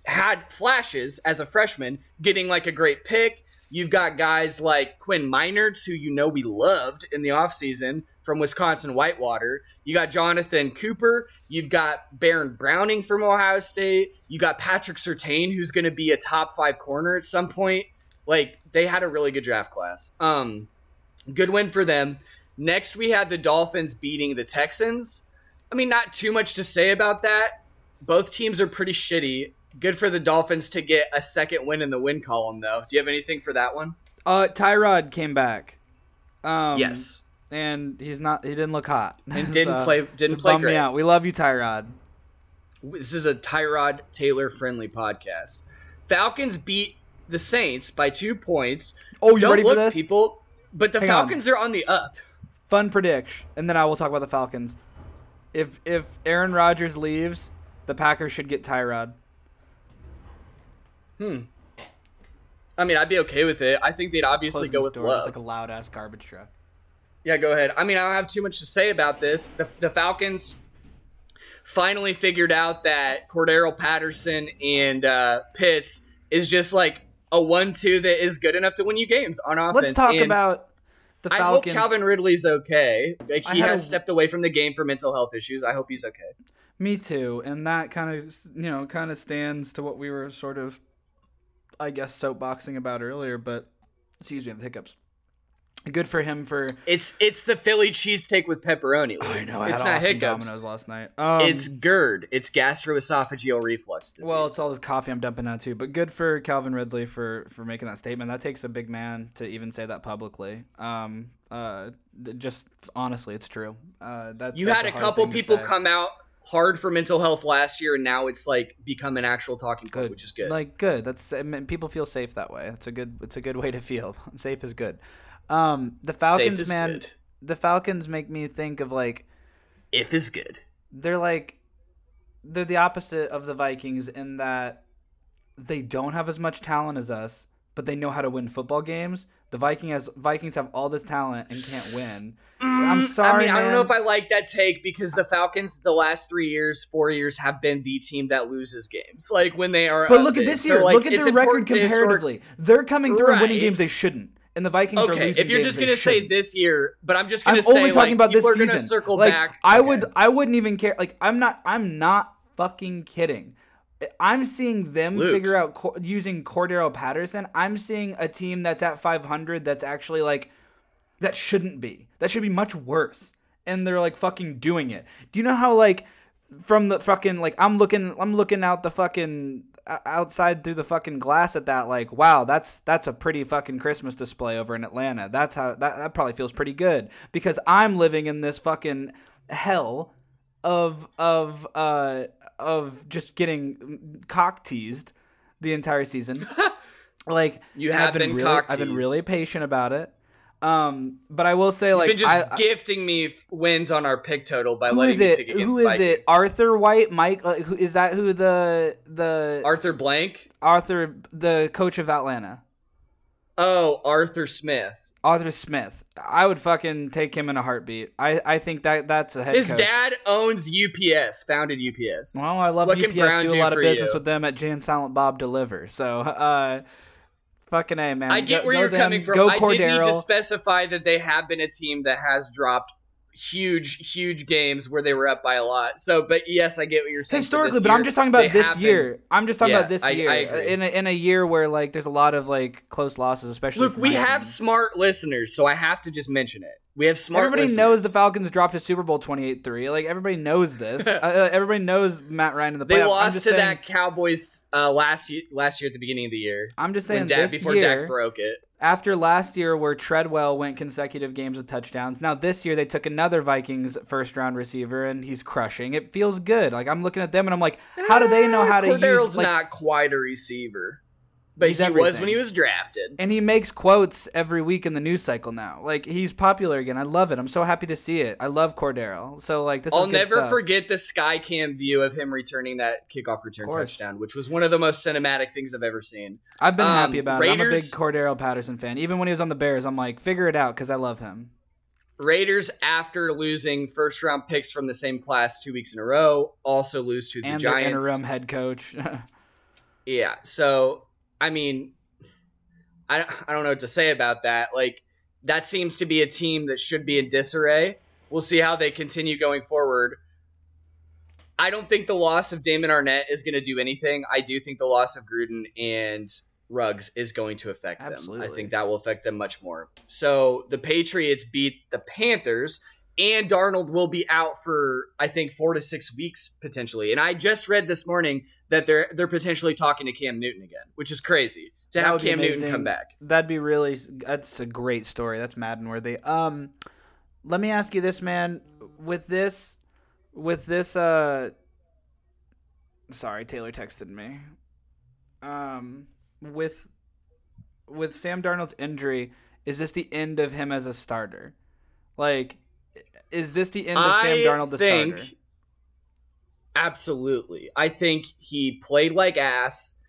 had flashes as a freshman, getting like a great pick. You've got guys like Quinn Meinerz, who you know we loved in the offseason from Wisconsin Whitewater. You got Jonathan Cooper. You've got Baron Browning from Ohio State. You got Patrick Surtain, who's going to be a top five corner at some point. Like, they had a really good draft class. Um, good win for them. Next, we had the Dolphins beating the Texans. I mean, not too much to say about that. Both teams are pretty shitty. Good for the Dolphins to get a second win in the win column, though. Do you have anything for that one? Uh, Tyrod came back. Um, yes, and he's not. He didn't look hot. and didn't So, play. Didn't play bummed me great. out. We love you, Tyrod. This is a Tyrod Taylor friendly podcast. Falcons beat the Saints by two points. Oh, you Don't ready for look, this? people. But the Hang on. Falcons are on the up. Fun prediction, and then I will talk about the Falcons. If if Aaron Rodgers leaves, the Packers should get Tyrod. Hmm. I mean, I'd be okay with it. I think they'd obviously go with door, love. It's like a loud ass garbage truck. Yeah, go ahead. I mean, I don't have too much to say about this. The, the Falcons finally figured out that Cordarrelle Patterson and uh, Pitts is just like a one-two that is good enough to win you games on offense. Let's talk And about the Falcons. I hope Calvin Ridley's okay. Like, he has a- stepped away from the game for mental health issues. I hope he's okay. Me too, and that kind of you know kind of stands to what we were sort of, I guess, soapboxing about earlier. But excuse me, I have the hiccups. Good for him for. It's it's the Philly cheesesteak with pepperoni. Luke. I know I it's had not awesome hiccups. Dominoes last night. Um, It's GERD. It's gastroesophageal reflux disease. well, it's all this coffee I'm dumping out too. But good for Calvin Ridley for for making that statement. That takes a big man to even say that publicly. Um, uh, th- just honestly, it's true. Uh, that's You that's had a hard couple people come out hard for mental health last year, and now it's like become an actual talking point, good, which is good. Like good. That's I mean, people feel safe that way. It's a good. It's a good way to feel. safe is good. Um, the Falcons, is man. good. The Falcons make me think of like if is good. they're like they're the opposite of the Vikings in that they don't have as much talent as us, but they know how to win football games. The Viking has Vikings have all this talent and can't win. I'm sorry, Mm, I mean, I don't know if I like that take because the Falcons, the last three years, four years, have been the team that loses games. Like when they are. But look at big. this So, year. like, look at their record important to historic- comparatively. They're coming through and winning games they shouldn't. And the Vikings are Okay, if you're just gonna say shouldn't. this year, but I'm just gonna I'm say only like, talking about this season. gonna circle like, back. I Okay. would, I wouldn't even care. Like, I'm not, I'm not fucking kidding. I'm seeing them Luke's. figure out co- using Cordarrelle Patterson. I'm seeing a team that's at 500 that's actually like that shouldn't be. That should be much worse. And they're like fucking doing it. Do you know how like from the fucking like I'm looking I'm looking out the fucking outside through the fucking glass at that like wow that's that's a pretty fucking Christmas display over in Atlanta. That's how that that probably feels pretty good because I'm living in this fucking hell of of uh of just getting cock teased the entire season. like You have been, been really, I've been really patient about it. Um, but I will say You've like been just I, gifting me wins on our pick total by who letting me it? pick against Who the it? Arthur White, Mike. Uh, who is that? Who the the Arthur Blank? Arthur, the coach of Atlanta, Oh, Arthur Smith. Arthur Smith. I would fucking take him in a heartbeat. I I think that that's a head His coach. dad owns UPS, founded UPS. Well, I love What UPS. can Brown do a lot of business you? with them at Jan Silent Bob Deliver. So, uh, fucking a man. I get Go- where go you're them. coming from. I did need to specify that they have been a team that has dropped huge, huge games where they were up by a lot. So, but yes, I get what you're saying. historically, but I'm just talking about this year. I'm just talking Yeah, about this I- year. I. In a, in a year where like there's a lot of like close losses, especially. Look, we have team. smart listeners, so I have to just mention it. We have smart. Everybody listeners. knows the Falcons dropped a Super Bowl 28-3. Like everybody knows this. uh, uh, everybody knows Matt Ryan in the playoffs. They lost to saying, that Cowboys uh, last year, last year at the beginning of the year I'm just saying Dak this before year, Dak broke it. after last year where Treadwell went consecutive games with touchdowns. Now this year they took another Vikings first round receiver and he's crushing. It feels good. Like I'm looking at them and I'm like, how do they know how to Cordarrelle's use like not quite a receiver, but He's he was when he was drafted. and he makes quotes every week in the news cycle now. Like he's popular again. I love it. I'm so happy to see it. I love Cordarrelle. So like this is I'll never stuff. forget the sky cam view of him returning that kickoff return touchdown, which was one of the most cinematic things I've ever seen. I've been Um, happy about it. I'm a big Cordarrelle Patterson fan. Even when he was on the Bears, I'm like, figure it out because I love him. Raiders, after losing first round picks from the same class two weeks in a row, also lose to the and Giants. interim head coach. Yeah. So, I mean, I, I don't know what to say about that. Like, that seems to be a team that should be in disarray. We'll see how they continue going forward. I don't think the loss of Damon Arnette is going to do anything. I do think the loss of Gruden and Ruggs is going to affect them. I think that will affect them much more. So the Patriots beat the Panthers, and Darnold will be out for I think four to six weeks potentially. And I just read this morning that they're they're potentially talking to Cam Newton again, which is crazy to That have Cam Newton come back. That'd be really. That's a great story. That's Madden worthy. Um, let me ask you this, man. With this, with this. Uh, sorry, Taylor texted me. Um, with with Sam Darnold's injury, is this the end of him as a starter? Like, is this the end of Sam I Darnold the think starter? absolutely. I think he played like ass.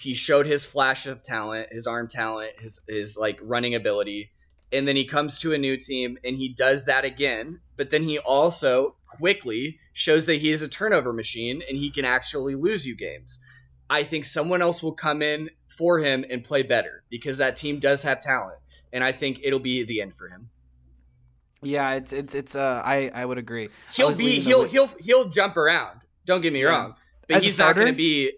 He showed his flash of talent, his arm talent, his his like running ability, and then he comes to a new team and he does that again. But then he also quickly shows that he is a turnover machine and he can actually lose you games. I think someone else will come in for him and play better because that team does have talent, and I think it'll be the end for him. Yeah, it's it's it's. Uh, I I would agree. He'll be he'll way- he'll he'll jump around. Don't get me Yeah. wrong, but As he's not going to be.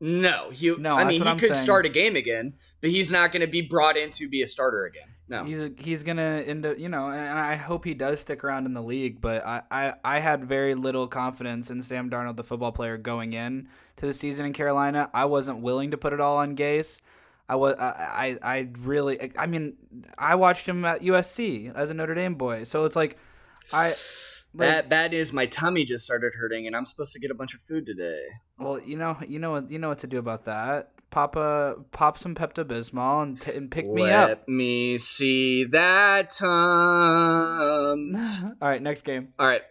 No, he. No, I mean he I'm could saying. start a game again, but he's not going to be brought in to be a starter again. No, He's a, he's gonna end up, you know, and I hope he does stick around in the league. But I, I, I had very little confidence in Sam Darnold, the football player, going in to the season in Carolina. I wasn't willing to put it all on Gase. I was, I, I, I really, I mean, I watched him at USC as a Notre Dame boy, so it's like, I, like, bad bad news. My tummy just started hurting, and I'm supposed to get a bunch of food today. well, you know, you know what, you know what to do about that. Pop a, pop some Pepto Bismol and, t- and pick me up. Let me see that tums. all right, next game. All right.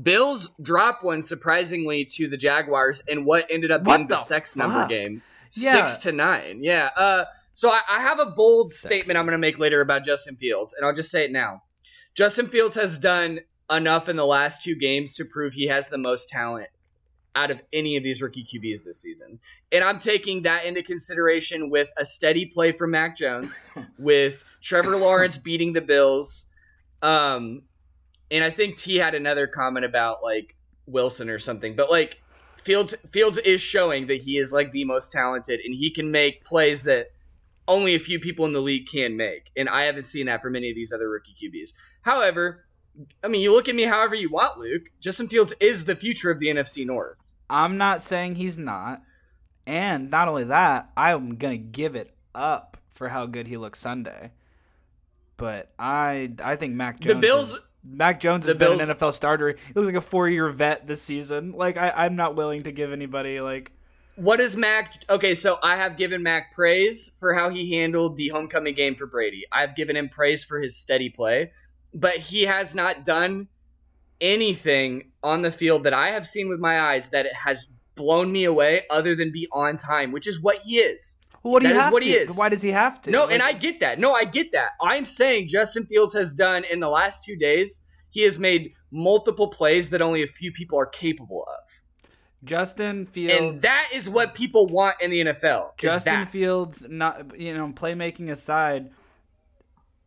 Bills drop one surprisingly to the Jaguars in what ended up What being the, the sex fuck? number game. Yeah. Six to nine. Yeah. Uh, so I, I have a bold Sexy. statement I'm going to make later about Justin Fields, and I'll just say it now. Justin Fields has done enough in the last two games to prove he has the most talent out of any of these rookie QBs this season. And I'm taking that into consideration with a steady play from Mac Jones, with Trevor Lawrence beating the Bills. Um, and I think T had another comment about like Wilson or something, but like Fields Fields is showing that he is like the most talented and he can make plays that only a few people in the league can make. And I haven't seen that for many of these other rookie QBs. However, I mean, you look at me however you want, Luke. Justin Fields is the future of the NFC North. I'm not saying he's not. And not only that, I'm going to give it up for how good he looked Sunday. But I I think Mac Jones The Bills is- Mac Jones has the been Bills- an NFL starter. He looks like a four-year vet this season. Like I, I'm not willing to give anybody like What is Mac? Okay, so I have given Mac praise for how he handled the homecoming game for Brady. I've given him praise for his steady play, but he has not done anything on the field that I have seen with my eyes that it has blown me away other than be on time, which is what he is. Well, what do That you is have what to? he is. Why does he have to? No, Like, and I get that. No, I get that. I'm saying Justin Fields has done in the last two days, he has made multiple plays that only a few people are capable of. Justin Fields And that is what people want in the NFL. Justin that. Fields, not you know, playmaking aside,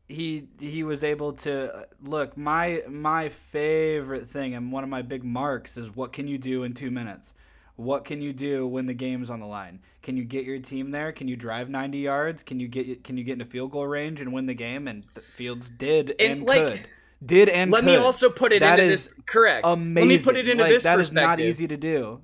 he he was able to look. My my favorite thing and one of my big marks is what can you do in two minutes. What can you do when the game's on the line? Can you get your team there? Can you drive 90 yards? Can you get can you get into field goal range and win the game? And Fields did and, And, like, could, did and Let me also put it That into is this correct. amazing. Let me put it into Like, this that is perspective. not easy to do.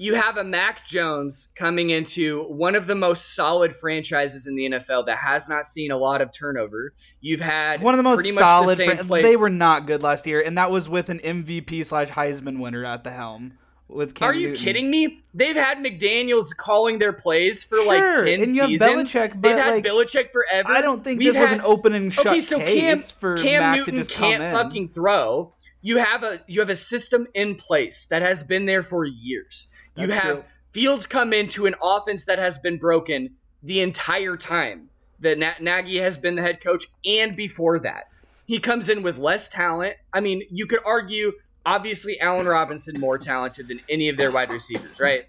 You have a Mac Jones coming into one of the most solid franchises in the NFL that has not seen a lot of turnover. You've had One of the most pretty much solid. the same fran- play. They were not good last year, and that was with an MVP slash Heisman winner at the helm. With Cam Are you Newton. kidding me? They've had McDaniels calling their plays for like ten and you have seasons. Belichick, They've had like, Belichick forever. I don't think We've this was had- an open and shut okay, so Cam for Cam Mac Newton can't fucking throw. You have a you have a system in place that has been there for years. you have true. Fields come into an offense that has been broken the entire time that Na- Nagy has been the head coach, and before that, he comes in with less talent. I mean, you could argue. Obviously, Allen Robinson more talented than any of their wide receivers, right?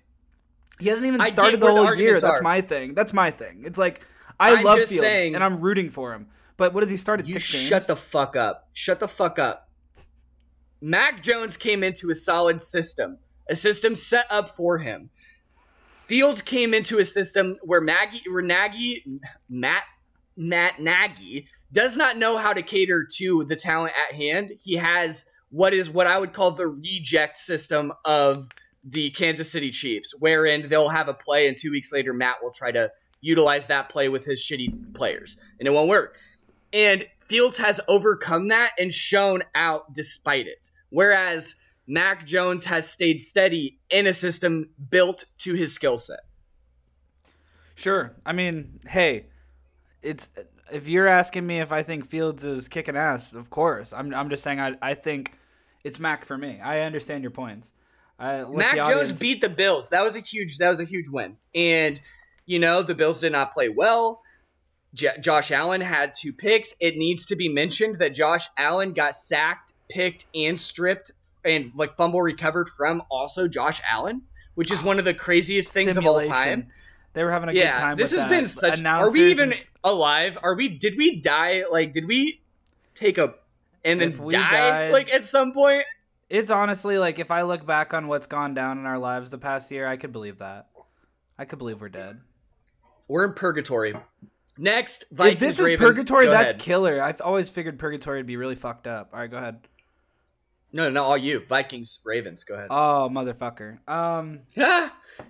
He hasn't even started the whole year. arguments That's my thing. That's my thing. It's like I I'm love Fields, saying- and I'm rooting for him. But what does he start at You shut the fuck up. Shut the fuck up. Mac Jones came into a solid system, a system set up for him. Fields came into a system where Maggie, where Nagy, Matt, Matt Nagy does not know how to cater to the talent at hand. He has what is what I would call the reject system of the Kansas City Chiefs, wherein they'll have a play and two weeks later Matt will try to utilize that play with his shitty players, and it won't work. And Fields has overcome that and shown out despite it. Whereas Mac Jones has stayed steady in a system built to his skill set. Sure. I mean, hey, it's if you're asking me if I think Fields is kicking ass, of course. I'm I'm just saying I I think it's Mac for me. I understand your points. I, let Mac Jones audience- beat the Bills. That was a huge that was a huge win. And you know, the Bills did not play well. J- Josh Allen had two picks. It needs to be mentioned that Josh Allen got sacked, picked, and stripped and like fumble recovered from also Josh Allen, which is ah, one of the craziest things of all simulation. time. They were having a good yeah, time. this has that. been such. Are we even and- alive? Are we? Did we die? Like, did we take a and then we die? died- like at some point. It's honestly like if I look back on what's gone down in our lives the past year, I could believe that. I could believe we're dead. We're in purgatory. Next, Vikings if this is Ravens. purgatory, that's ahead. killer. I've always figured purgatory would be really fucked up. All right, go ahead. No, no, all you Vikings Ravens. Go ahead. Oh, motherfucker. Um,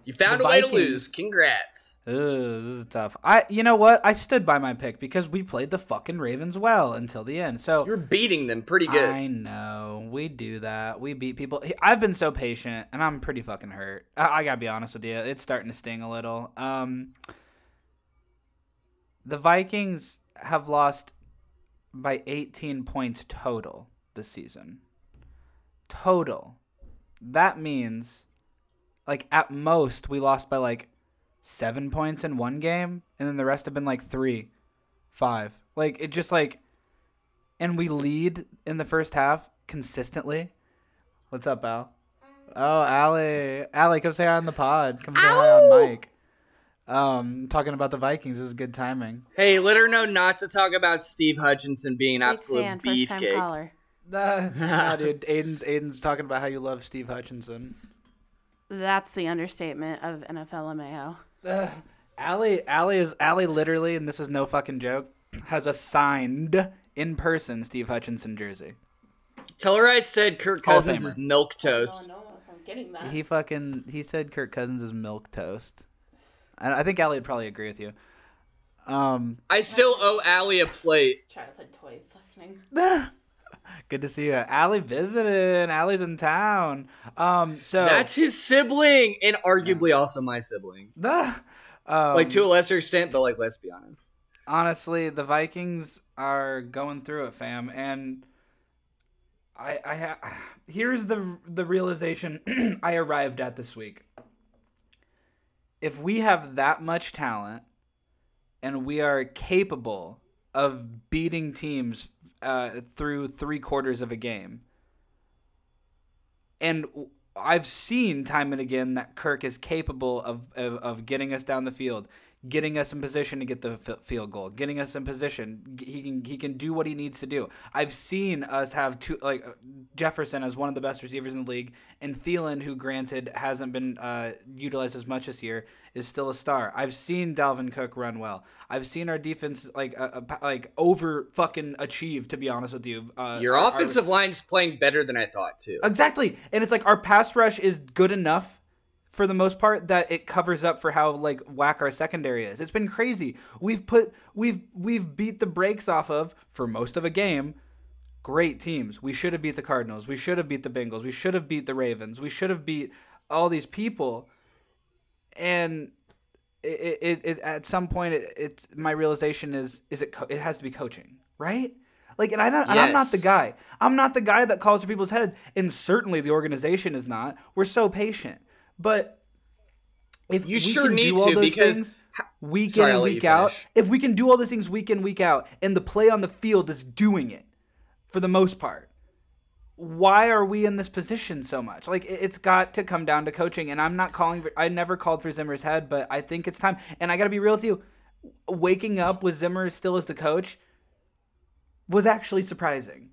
you found a way to lose. Congrats. ugh, this is tough. I, you know what? I stood by my pick because we played the fucking Ravens well until the end. So You're beating them pretty good. I know we do that. We beat people. I've been so patient, and I'm pretty fucking hurt. I, I gotta be honest with you. It's starting to sting a little. Um, the Vikings have lost by 18 points total this season. Total. That means, like at most, we lost by like seven points in one game, and then the rest have been like three, five. Like it just like, and we lead in the first half consistently. What's up, Al? Oh, Allie, Allie, come say hi on the pod. Come say hi on Mike. Um, talking about the Vikings is good timing. Hey, let her know not to talk about Steve Hutchinson being an Big absolute fan, first time beefcake. caller. Nah, nah, dude. Aiden's Aiden's talking about how you love Steve Hutchinson. That's the understatement of NFL MAO. Uh, Allie, Allie is Allie literally, and this is no fucking joke, has a signed in person Steve Hutchinson jersey. Tell her I said Kirk Hall of Cousins Famer. is milk toast. know if I'm getting that. He fucking he said Kirk Cousins is milk toast. And I think Allie would probably agree with you. Um, I still owe Allie a plate. Childhood toys listening. good to see you, Allie. Visiting, Allie's in town. Um, so That's his sibling, and arguably also my sibling. The, um, Like to a lesser extent, but like let's be honest. honestly, the Vikings are going through it, fam, and I, I ha- here's the the realization I arrived at this week. If we have that much talent, and we are capable of beating teams uh, through three quarters of a game, and I've seen time and again that Kirk is capable of, of, of getting us down the field, getting us in position to get the f- field goal, getting us in position. He can he can do what he needs to do. I've seen us have two like uh, Jefferson as one of the best receivers in the league, and Thielen, who granted hasn't been uh, utilized as much this year, is still a star. I've seen Dalvin Cook run well. I've seen our defense like uh, uh, like over fucking achieve. To be honest with you, uh, Your our- our- offensive line's playing better than I thought too. Exactly. And it's like our pass rush is good enough for the most part that it covers up for how like whack our secondary is. It's been crazy. We've put we've we've beat the brakes off of for most of a game great teams. We should have beat the Cardinals. We should have beat the Bengals. We should have beat the Ravens. We should have beat all these people. And it, it, it at some point it, it's my realization is is it co- it has to be coaching, right? Like and I don't, and I'm not the guy. I'm not the guy that calls for people's head and certainly the organization is not. We're so patient. But if You we sure can need do all to, those because- things week Sorry, in and week out, finish. if we can do all these things week in week out and the play on the field is doing it for the most part why are we in this position so much like it- it's got to come down to coaching and i'm not calling i never called for zimmer's head but i think it's time and i gotta be real with you waking up with zimmer still as the coach was actually surprising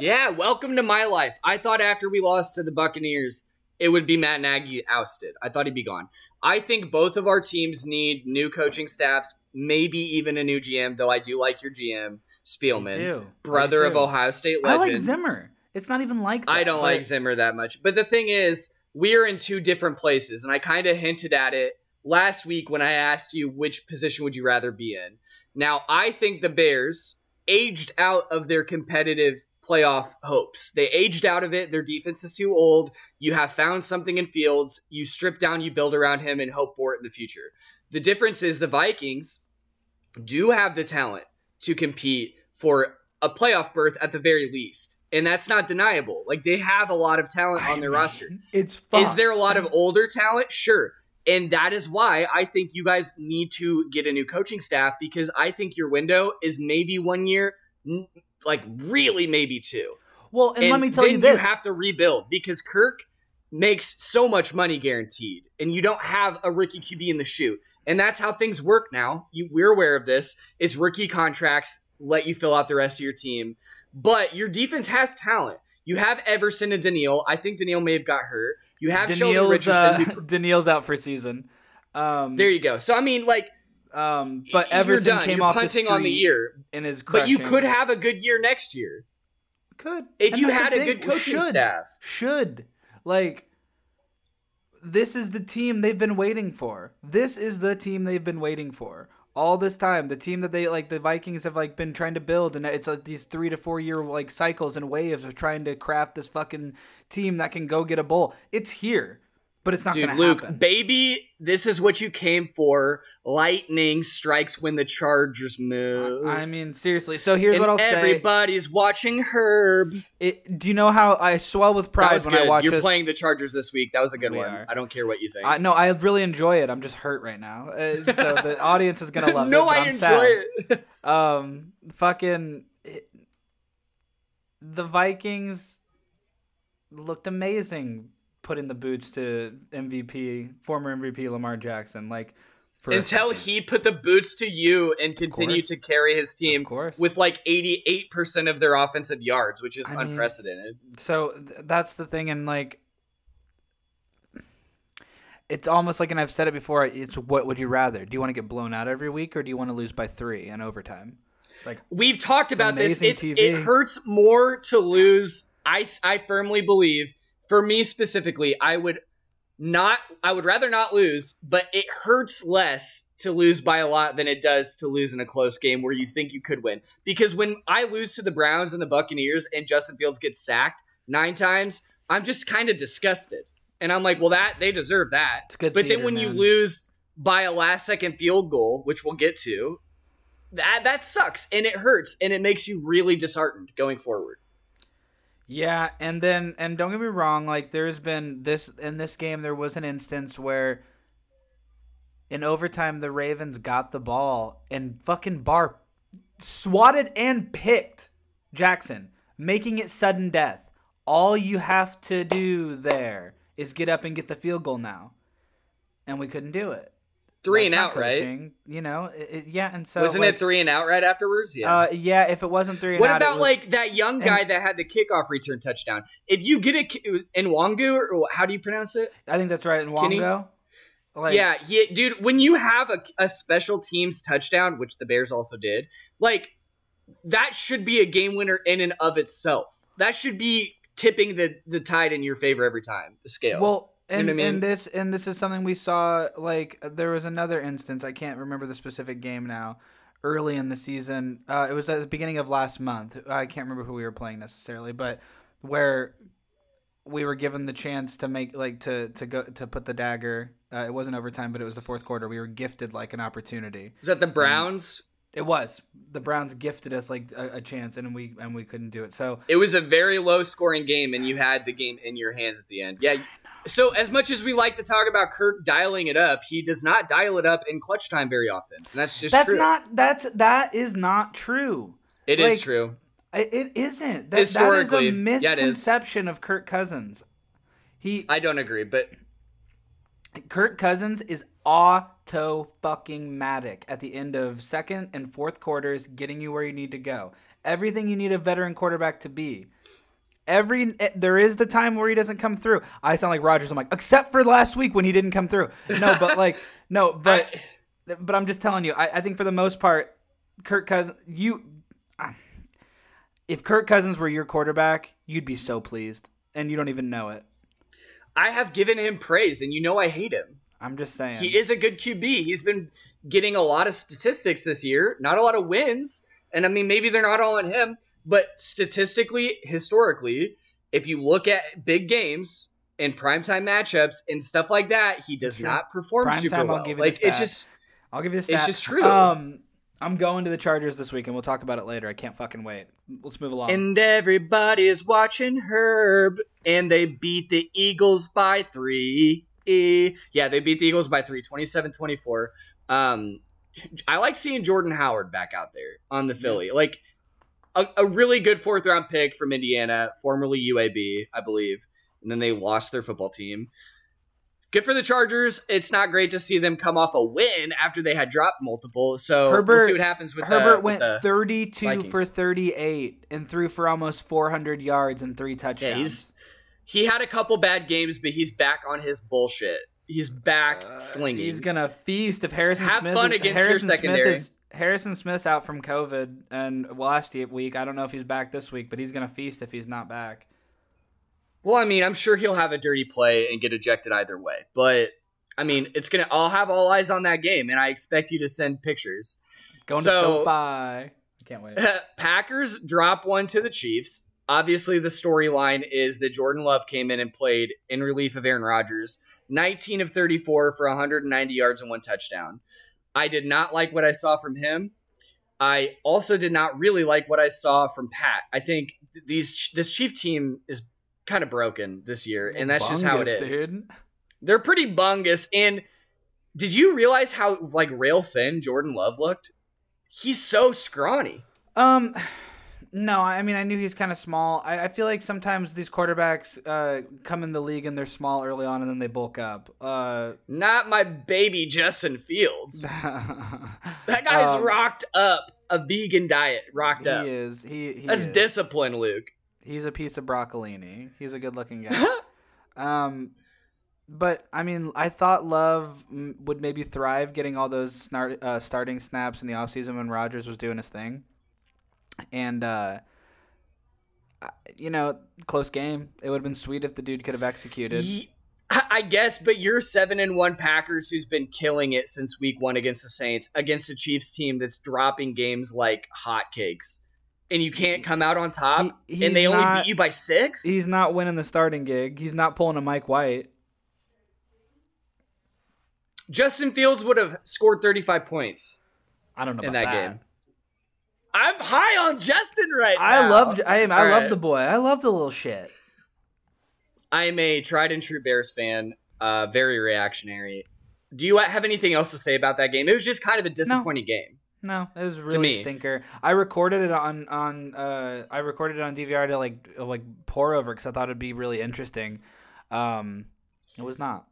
Yeah, welcome to my life. I thought after we lost to the Buccaneers, it would be Matt Nagy ousted. I thought he'd be gone. I think both of our teams need new coaching staffs, maybe even a new GM, though I do like your GM, Spielman, brother of. Ohio State i legend. like zimmer it's not even like that, I don't but- like Zimmer that much. But the thing is, we're in two different places, and I kind of hinted at it last week when I asked you which position would you rather be in. Now, I think the Bears aged out of their competitive playoff hopes. They aged out of it. Their defense is too old. You have found something in Fields. You strip down, you build around him, and hope for it in the future. The difference is the Vikings do have the talent to compete for a playoff berth at the very least. And that's not deniable. Like they have a lot of talent on their roster. it's Is there a lot of older talent? Sure. And that is why I think you guys need to get a new coaching staff because I think your window is maybe one year, like really maybe two. well and, let me tell you this you have to rebuild because Kirk makes so much money guaranteed, and you don't have a rookie QB in the shoe. And that's how things work now. You, we're aware of this. It's rookie contracts let you fill out the rest of your team, but your defense has talent. You have Everson and Danielle. I think Danielle may have got hurt. You have Sheldon Danielle's, Richardson. uh, Danielle's out for season um there you go. So I mean, like, um but done. came You're off punting the on the year, and is but you could have a good year next year could if And you had a good coaching should, staff. Should like this is the team they've been waiting for. This is the team they've been waiting for all this time. The team that they like the Vikings have like been trying to build, and it's like these three to four year like cycles and waves of trying to craft this fucking team that can go get a bowl. It's here. But it's not Dude, going to Luke, happen. baby, this is what you came for. Lightning strikes when the Chargers move. I mean, seriously. So here's and what I'll say. everybody's watching Herb. It, do you know how I swell with pride when good. I watch You're this? playing the Chargers this week. That was a good We one. are. I don't care what you think. I, no, I really enjoy it. I'm just hurt right now. Uh, so the audience is gonna love no, it. No, I I'm enjoy sad. it. Um, fucking, it, the Vikings looked amazing putting the boots to MVP, former MVP Lamar Jackson. Like for Until he put the boots to you and continued course. to carry his team with like 88% of their offensive yards, which is I mean, unprecedented. So th- that's the thing, and like, it's almost like, and I've said it before. It's what would you rather? Do you want to get blown out every week, or do you want to lose by three in overtime? Like, We've talked about this. It, it hurts more to lose. I, I firmly believe, for me specifically, I would not. I would rather not lose, but it hurts less to lose by a lot than it does to lose in a close game where you think you could win. Because when I lose to the Browns and the Buccaneers and Justin Fields gets sacked nine times, I'm just kind of disgusted, and I'm like, well, that they deserve that. But theater, then when you lose by a last second field goal, which we'll get to, that that sucks and it hurts and it makes you really disheartened going forward. Yeah, and then and don't get me wrong, like there's been this in this game there was an instance where in overtime the Ravens got the ball and fucking Barr swatted and picked Jackson, making it sudden death. All you have to do there is get up and get the field goal now. And we couldn't do it. Three and out, right? You know, it, it- yeah, and so Wasn't like, it three and out right afterwards? Yeah. Uh, yeah, if it wasn't three and what out, it about was- like that young guy that had the kickoff return touchdown? If you get a ki- Nwangwu or how do you pronounce it? I think that's right in? Wongo. Like, yeah, he, dude. When you have a, a special teams touchdown, which the Bears also did, like that should be a game winner in and of itself. That should be tipping the the tide in your favor every time. The scale. Well, You know and, I mean? and this and this is something we saw. Like there was another instance. I can't remember the specific game now. Early in the season, uh, it was at the beginning of last month. I can't remember who we were playing necessarily, but where we were given the chance to make like to to go to put the dagger. Uh, it wasn't overtime, but it was the fourth quarter. We were gifted like an opportunity. is that the Browns? It was the Browns gifted us like a, a chance, and we and we couldn't do it. So It was a very low scoring game, and you had the game in your hands at the end. Yeah. So as much as we like to talk about Kirk dialing it up, he does not dial it up in clutch time very often, and that's just that's true. not that's that is not true. It is like- true. It, isn't. That, Historically, that is a yeah, it is. misconception of Kirk Cousins. He I don't agree, but Kirk Cousins is auto fucking matic at the end of second and fourth quarters, getting you where you need to go. Everything you need a veteran quarterback to be. Every eh, there is the time where he doesn't come through. I sound like Rodgers. I'm like, except for last week when he didn't come through. No, but like, no, but but I'm just telling you. I, I think for the most part, Kirk Cousins, you, ah, if Kirk Cousins were your quarterback, you'd be so pleased, and you don't even know it. I have given him praise, and you know I hate him. I'm just saying. He is a good QB. He's been getting a lot of statistics this year, not a lot of wins. And I mean, maybe they're not all on him, but statistically, historically, if you look at big games and primetime matchups and stuff like that, he does Sure. not perform Primetime, super I'll well. like it's just I'll give you the It's just true. Um, I'm going to the Chargers this week, and we'll talk about it later. I can't fucking wait. Let's move along. and everybody's watching Herb, and they beat the Eagles by three. Yeah, they beat the Eagles by three, 27-24. Um, I like seeing Jordan Howard back out there on the Philly. Like a, a really good fourth round pick from Indiana, formerly UAB, I believe. And then they lost their football team. Good for the Chargers. It's not great to see them come off a win after they had dropped multiple. So we'll Herbert- see what happens with Herbert the, went with the, 32 Vikings. for 38 and threw for almost 400 yards and three touchdowns. Yeah, he's he had a couple bad games, but he's back on his bullshit. He's back Uh, slinging. He's gonna feast if Harrison Have Smith. fun is, against your Harrison secondary. Smith is Harrison Smith's out from COVID and last week. I don't know if he's back this week, but he's gonna feast if he's not back. well, I mean, I'm sure he'll have a dirty play and get ejected either way. But I mean, it's gonna. I'll have all eyes on that game, and I expect you to send pictures. Going So- to SoFi. I can't wait. Packers drop one to the Chiefs. Obviously, the storyline is that Jordan Love came in and played in relief of Aaron Rodgers, 19 of 34 for 190 yards and one touchdown. I did not like what I saw from him. I also did not really like what I saw from Pat. I think these this Chief team is kind of broken this year, and that's just how it is. Dude. They're pretty bungus. And did you realize how like rail thin Jordan Love looked? He's so scrawny. Um, no, I mean I knew he's kind of small. I, I feel like sometimes these quarterbacks uh, come in the league and they're small early on and then they bulk up. Uh, Not my baby Justin Fields. That guy's Um, rocked up a vegan diet. Rocked he up. He is. He, he That's is. discipline, Luke. He's a piece of broccolini. He's a good-looking guy. um, but I mean, I thought Love would maybe thrive getting all those snart, uh, starting snaps in the offseason when Rodgers was doing his thing, and uh, you know, close game. It would have been sweet if the dude could have executed. Ye- I guess, but you're seven and one Packers who's been killing it since week one against the Saints, against the Chiefs team that's dropping games like hotcakes. And you can't come out on top, He- and they he's only beat you by six. He's not winning the starting gig. He's not pulling a Mike White. Justin Fields would have scored 35 points. I don't know In about that that, game. I'm high on Justin right I now. love. I am. I All love right. the boy. I love the little shit. I am a tried and true Bears fan, uh, very reactionary. Do you have anything else to say about that game? It was just kind of a disappointing game. No, it was really stinker. I recorded it on on uh I recorded it on DVR to like uh, like pour over because I thought it'd be really interesting. Um, it was not.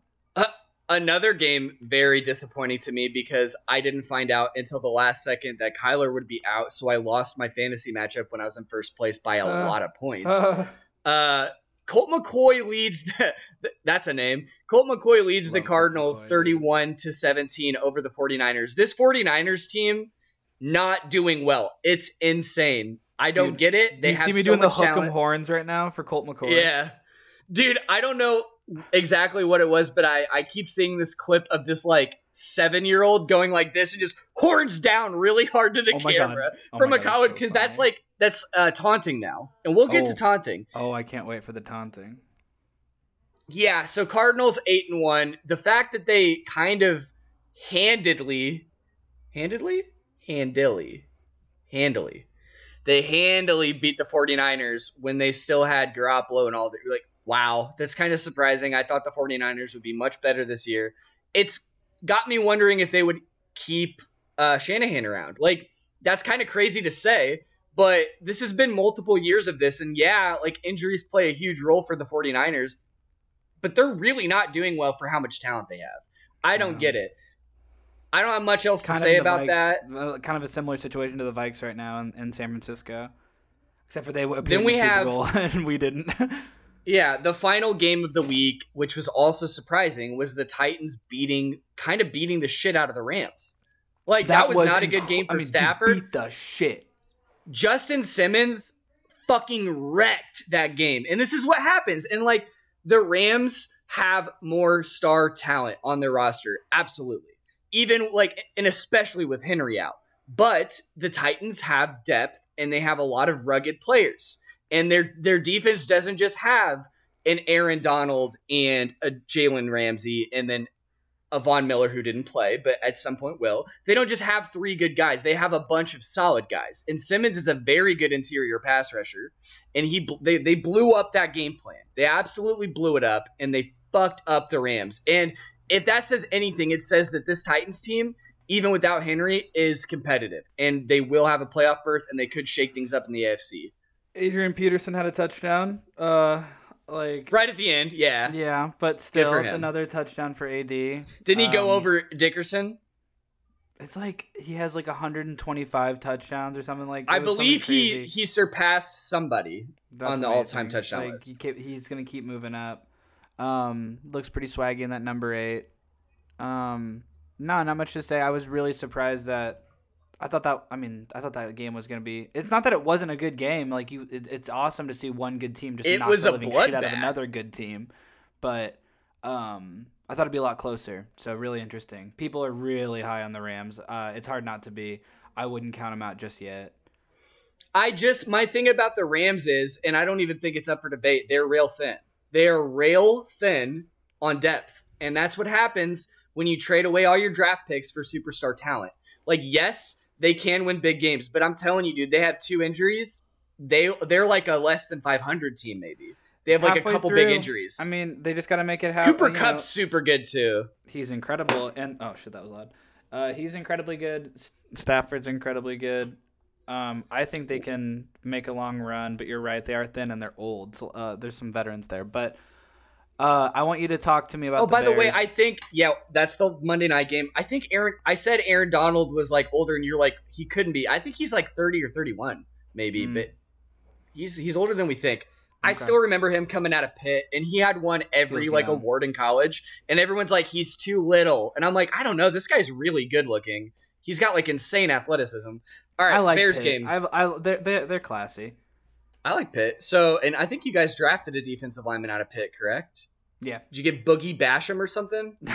Another game very disappointing to me because I didn't find out until the last second that Kyler would be out, so I lost my fantasy matchup when I was in first place by a Uh, lot of points. Uh, Uh, Colt McCoy leads. The, that's a name. Colt McCoy leads the Cardinals McCoy, dude. 31 to 17 over the 49ers. This 49ers team not doing well. It's insane. I don't Dude, get it. do They you have see me so doing the much hook 'em horns right now for Colt McCoy? Yeah. Dude, I don't know exactly what it was, but I, I keep seeing this clip of this like seven year old going like this and just horns down really hard to the Oh camera Oh from a God, college so because that's like that's uh, taunting now. And we'll get to Oh. taunting. Oh, I can't wait for the taunting. Yeah, so Cardinals eight and one. The fact that they kind of handedly, handedly, handily, handily, they handily beat the 49ers when they still had Garoppolo and all that. Like, wow, that's kind of surprising. I thought the 49ers would be much better this year. It's got me wondering if they would keep uh, Shanahan around. Like, that's kind of crazy to say, but this has been multiple years of this. And yeah, like injuries play a huge role for the 49ers but they're really not doing well for how much talent they have. I don't No. get it. I don't have much else to Kind of say about Vikes- that. Kind of a similar situation to the Vikes right now in, in San Francisco, except for they appeared Then in we the Super have- Bowl and we didn't. Yeah, the final game of the week, which was also surprising, was the Titans beating, kind of beating the shit out of the Rams. Like that, was, not a good game for I mean, Stafford. beat the shit. Justin Simmons fucking wrecked that game. And this is what happens. And like the Rams have more star talent on their roster. Absolutely. Even like and especially with Henry out. But the Titans have depth and they have a lot of rugged players. And their their defense doesn't just have an Aaron Donald and a Jalen Ramsey and then a Von Miller who didn't play, but at some point will. They don't just have three good guys; they have a bunch of solid guys. And Simmons is a very good interior pass rusher, and he they they blew up that game plan. They absolutely blew it up, and they fucked up the Rams. And if that says anything, it says that this Titans team, even without Henry, is competitive, and they will have a playoff berth, and they could shake things up in the AFC. Adrian Peterson had a touchdown. Uh, like Right at the end, yeah. yeah, but still, it's him. another touchdown for AD. Didn't he go Um, over Dickerson? It's like he has like 125 touchdowns or something like. That. I it was something believe he he surpassed somebody. That's on the amazing. all-time touchdown Like, list. He kept, he's gonna keep moving up. Um, looks pretty swaggy in that number eight. Um, no, not much to say. I was really surprised that. I thought that. I mean, I thought that game was gonna be. It's not that it wasn't a good game. Like you, it, it's awesome to see one good team just It knock was the living shit out of another good team. But um, I thought it'd be a lot closer. So really interesting. People are really high on the Rams. Uh, it's hard not to be. I wouldn't count them out just yet. I just my thing about the Rams is, and I don't even think it's up for debate. They're rail thin. They are rail thin on depth, and that's what happens when you trade away all your draft picks for superstar talent. Like, yes, they can win big games, but I'm telling you, dude, they have two injuries. They they're like a less than 500 team, maybe. They have like a couple through, big injuries. I mean, they just got to make it happen. Cooper. Kupp's super good too. he's incredible and oh shit that was loud uh, he's incredibly good stafford's incredibly good um, i think they can make a long run but you're right they are thin and they're old so uh, there's some veterans there but uh, i want you to talk to me about Oh, by the way, I think yeah, that's the Monday night game. I think Aaron. I said Aaron Donald was like older, and you're like he couldn't be. I think he's like 30 or 31, maybe, Hmm. but he's he's older than we think. I still remember him coming out of Pitt, and he had won every like young. award in college, and everyone's like he's too little, and I'm like I don't know, this guy's really good looking. He's got like insane athleticism. All right, I like Bears Pitt. game. I, I, I, they're, they're, they're classy I like Pitt. So, and I think you guys drafted a defensive lineman out of Pitt, correct? Yeah Did you get Boogie Basham or something?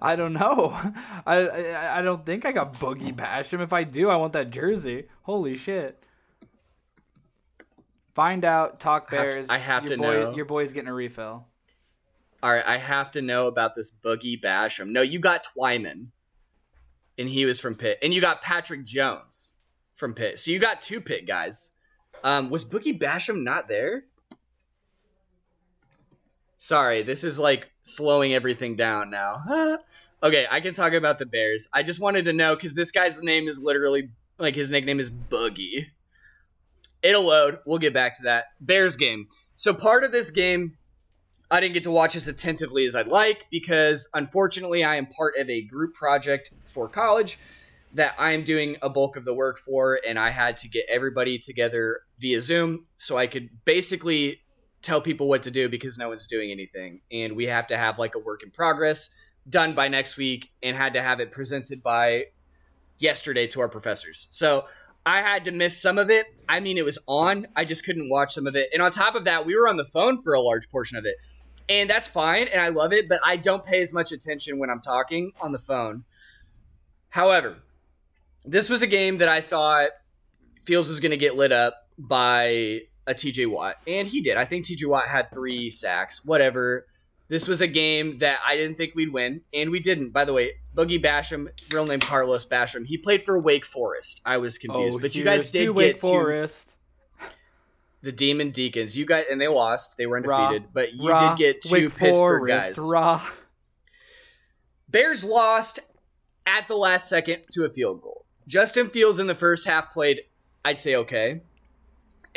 i don't know I, I i don't think i got boogie basham if i do i want that jersey holy shit find out talk I have to- bears I have your to boy, know. your boy's getting a refill All right, I have to know about this Boogie Basham. No, you got Twyman, and he was from Pitt, and you got Patrick Jones from Pitt. So you got two Pitt guys. Um, was Boogie Basham not there? Sorry, this is like slowing everything down now. okay, I can talk about the Bears. I just wanted to know because this guy's name is literally like his nickname is Boogie. It'll load. We'll get back to that. Bears game. So part of this game I didn't get to watch as attentively as I'd like because unfortunately I am part of a group project for college that I am doing a bulk of the work for, and I had to get everybody together via Zoom so I could basically tell people what to do because no one's doing anything. And we have to have like a work in progress done by next week and had to have it presented by yesterday to our professors. So I had to miss some of it. I mean, it was on. I just couldn't watch some of it. And on top of that, we were on the phone for a large portion of it. And that's fine. And I love it. But I don't pay as much attention when I'm talking on the phone. However, this was a game that I thought Fields was going to get lit up by a TJ Watt. And he did. I think TJ Watt had three sacks, whatever. This was a game that I didn't think we'd win, and we didn't. By the way, Boogie Basham, real name Carlos Basham, he played for Wake Forest. I was oh, confused, but you guys did to get Wake to Forest. the Demon Deacons. You guys, and they lost. They were undefeated, but you did get two Wake Pittsburgh Forest, guys. Rah. Bears lost at the last second to a field goal. Justin Fields in the first half played, I'd say, okay.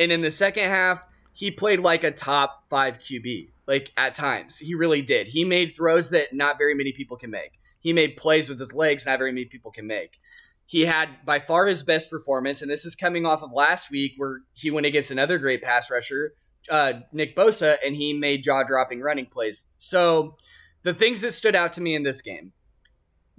And in the second half, he played like a top five QB. Like at times, he really did. He made throws that not very many people can make. He made plays with his legs not very many people can make. He had by far his best performance, and this is coming off of last week where he went against another great pass rusher, uh, Nick Bosa, and he made jaw dropping running plays. So, the things that stood out to me in this game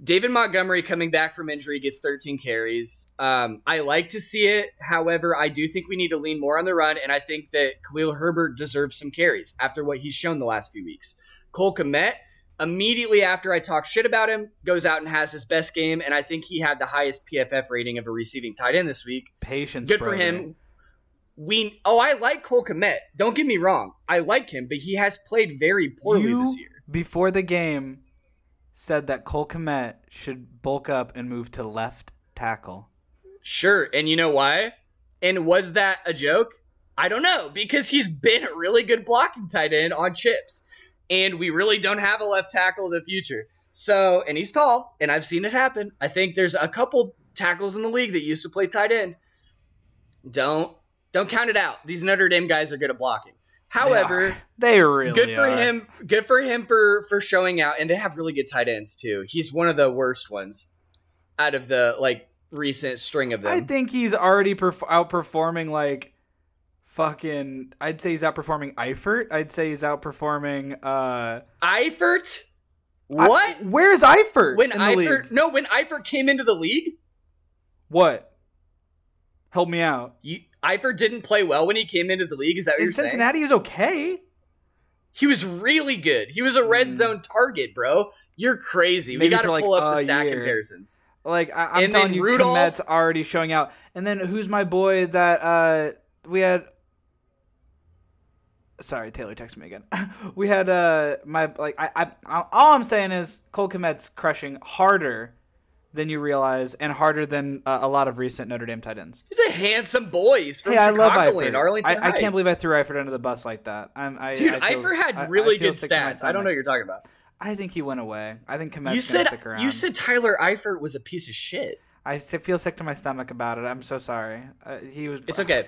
David Montgomery coming back from injury gets 13 carries. Um, I like to see it. However, I do think we need to lean more on the run, and I think that Khalil Herbert deserves some carries after what he's shown the last few weeks. Cole Kmet, immediately after I talk shit about him, goes out and has his best game, and I think he had the highest PFF rating of a receiving tight end this week. Patience. Good for him. We oh, I like Cole Kmet. Don't get me wrong, I like him, but he has played very poorly you, this year. before the game, said that Cole Kmet should bulk up and move to left tackle. Sure, and you know why? And was that a joke? I don't know because he's been a really good blocking tight end on chips, and we really don't have a left tackle of the future. So, and he's tall, and I've seen it happen. I think there's a couple tackles in the league that used to play tight end. Don't don't count it out. These Notre Dame guys are good at blocking. However, they, are. They really good for are. him. Good for him for for showing out, and they have really good tight ends too. He's one of the worst ones out of the like recent string of them. I think he's already perf- outperforming like fucking. I'd say he's outperforming Eifert. I'd say he's outperforming. uh Eifert? What? I- where's Eifert? when Eifert? No, when Eifert came into the league, What? Help me out. you, Eifert didn't play well when he came into the league. Is that what In you're saying? Cincinnati, he was okay. He was really good. He was a red Mm. zone target, bro. You're crazy. Maybe we got to for, like, pull up the stat year. comparisons. Like I, I'm And telling you, Rudolph- Kmet's already showing out. And then who's my boy that uh we had? Sorry, Taylor texted me again. we had uh my like I, I I- all I'm saying is Cole Kmet's crushing harder than you realize and harder than uh, a lot of recent Notre Dame tight ends. He's a handsome boy. He's from Hey, I love Chicagoland. Arlington I, I can't believe I threw Eifert under the bus like that. I'm, I, Dude, I feel- Eifert had really good sick to my stats. I don't know what you're talking about. I think he went away. I think Kmet's You said stick around. you said Tyler Eifert was a piece of shit. I feel sick to my stomach about it. I'm so sorry. Uh, he was. It's okay.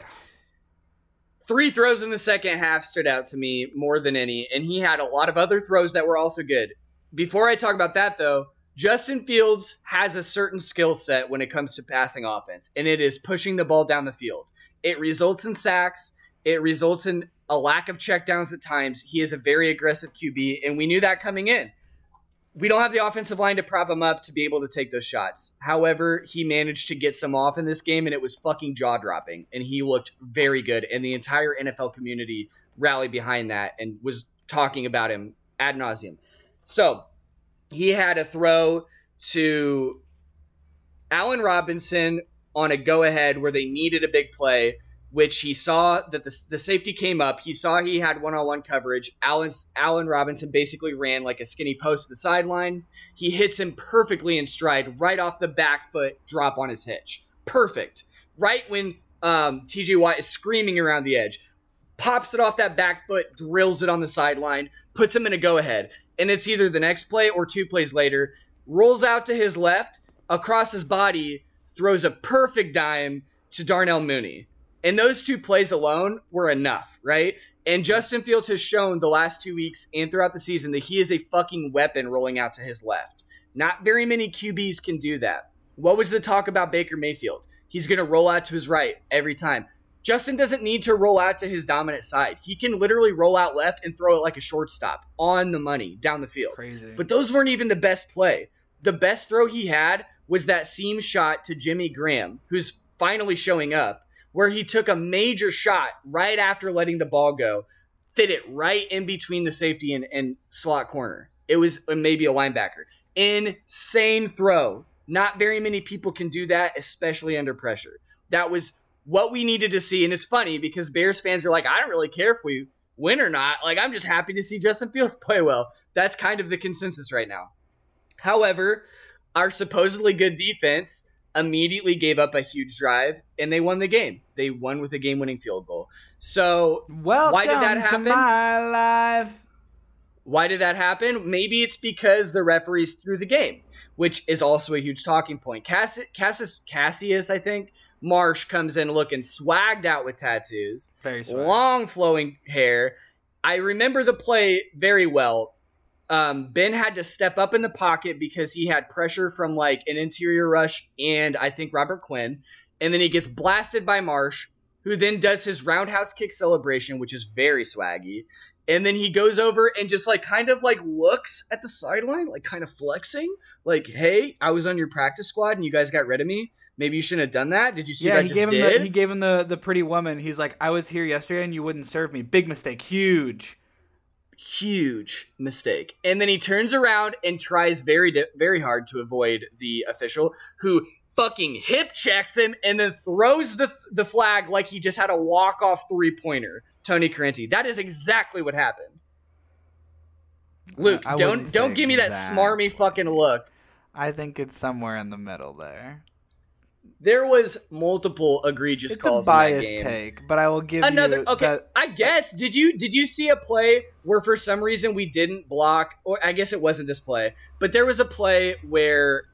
Three throws in the second half stood out to me more than any, and he had a lot of other throws that were also good. Before I talk about that, though, Justin Fields has a certain skill set when it comes to passing offense, and it is pushing the ball down the field. It results in sacks. It results in a lack of checkdowns at times. He is a very aggressive QB, and we knew that coming in. We don't have the offensive line to prop him up to be able to take those shots. However, he managed to get some off in this game, and it was fucking jaw dropping. And he looked very good, and the entire NFL community rallied behind that and was talking about him ad nauseum. So he had a throw to Allen Robinson on a go ahead where they needed a big play, which he saw that the, the safety came up. He saw he had one on one coverage. Allen, Allen Robinson basically ran like a skinny post to the sideline. He hits him perfectly in stride, right off the back foot drop on his hitch. Perfect. Right when um, TJ Watt is screaming around the edge. Pops it off that back foot, drills it on the sideline, puts him in a go ahead. And it's either the next play or two plays later. Rolls out to his left, across his body, throws a perfect dime to Darnell Mooney. And those two plays alone were enough, right? And Justin Fields has shown the last two weeks and throughout the season that he is a fucking weapon rolling out to his left. Not very many QBs can do that. What was the talk about Baker Mayfield? He's going to roll out to his right every time. Justin doesn't need to roll out to his dominant side. He can literally roll out left and throw it like a shortstop on the money down the field. crazy. But those weren't even the best play. The best throw he had was that seam shot to Jimmy Graham, who's finally showing up, where he took a major shot right after letting the ball go, fit it right in between the safety and, and slot corner. It was maybe a linebacker. Insane throw. Not very many people can do that, especially under pressure. That was what we needed to see. And it's funny because Bears fans are like, I don't really care if we win or not. Like, I'm just happy to see Justin Fields play well. That's kind of the consensus right now. However, our supposedly good defense immediately gave up a huge drive and they won the game. They won with a game winning field goal. So, Welcome why did that to happen? my life. Why did that happen? Maybe it's because the referees threw the game, which is also a huge talking point. Cass- Cassius, Cassius, I think, Marsh comes in looking swagged out with tattoos Very sweet. long flowing hair. I remember the play very well. Um, ben had to step up in the pocket because he had pressure from like an interior rush and I think Robert Quinn. And then he gets blasted by Marsh, who then does his roundhouse kick celebration, which is very swaggy. And then he goes over and just like kind of like looks at the sideline, like kind of flexing, like, "Hey, I was on your practice squad and you guys got rid of me. Maybe you shouldn't have done that. Did you see yeah, what I he just gave him did?" the he gave him the the pretty woman. He's like, I was here yesterday and you wouldn't serve me. Big mistake, huge. huge mistake. And then he turns around and tries very di- very hard to avoid the official who fucking hip checks him and then throws the the flag like he just had a walk off three pointer. Tony Corrente. That is exactly what happened. Luke, I- don't don't give me that exactly. smarmy fucking look. I think it's somewhere in the middle there. There was multiple egregious It's a calls in that biased game. take, but I will give another okay that- i guess did you did you see a play where for some reason we didn't block or i guess it wasn't this play but there was a play where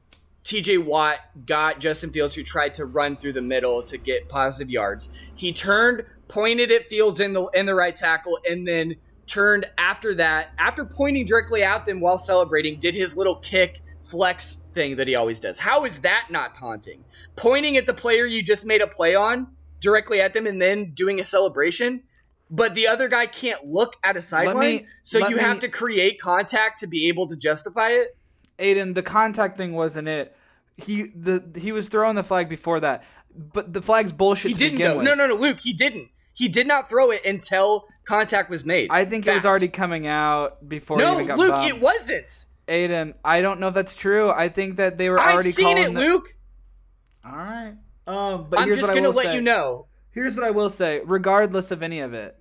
tj watt got justin fields who tried to run through the middle to get positive yards. He turned pointed at fields in the in the right tackle and then turned after that after pointing directly at them while celebrating did his little kick flex thing that he always does. How is that not taunting? Pointing at the player you just made a play on directly at them and then doing a celebration but the other guy can't look at a sideline so you me- have to create contact to be able to justify it Aiden, the contact thing wasn't it. He the he was throwing the flag before that, but the flag's bullshit he to didn't begin though with. no no no luke he didn't he did not throw it until contact was made I think it was already coming out before. it no even got luke bumped. it wasn't Aiden, I don't know if that's true. I think that they were I've already seen calling it, the- Luke. All right. Um, but I'm just gonna let say. you know. Here's what I will say, regardless of any of it.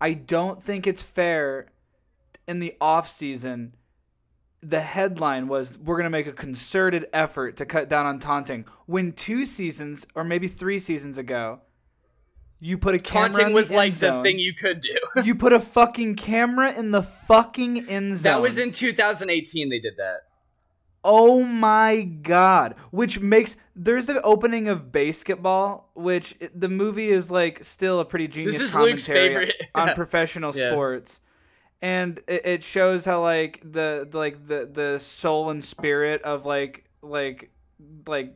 I don't think it's fair in the off season. The headline was we're going to make a concerted effort to cut down on taunting. When two seasons or maybe 3 seasons ago, you put a camera Taunting in was the like end the thing you could do. you put a fucking camera in the fucking end zone. that was in 2018. They did that. Oh my god! Which makes there's the opening of BASEketball, which the movie is like still a pretty genius this is Luke's favorite. on professional Yeah. sports, and it, it shows how like the like the the soul and spirit of like like like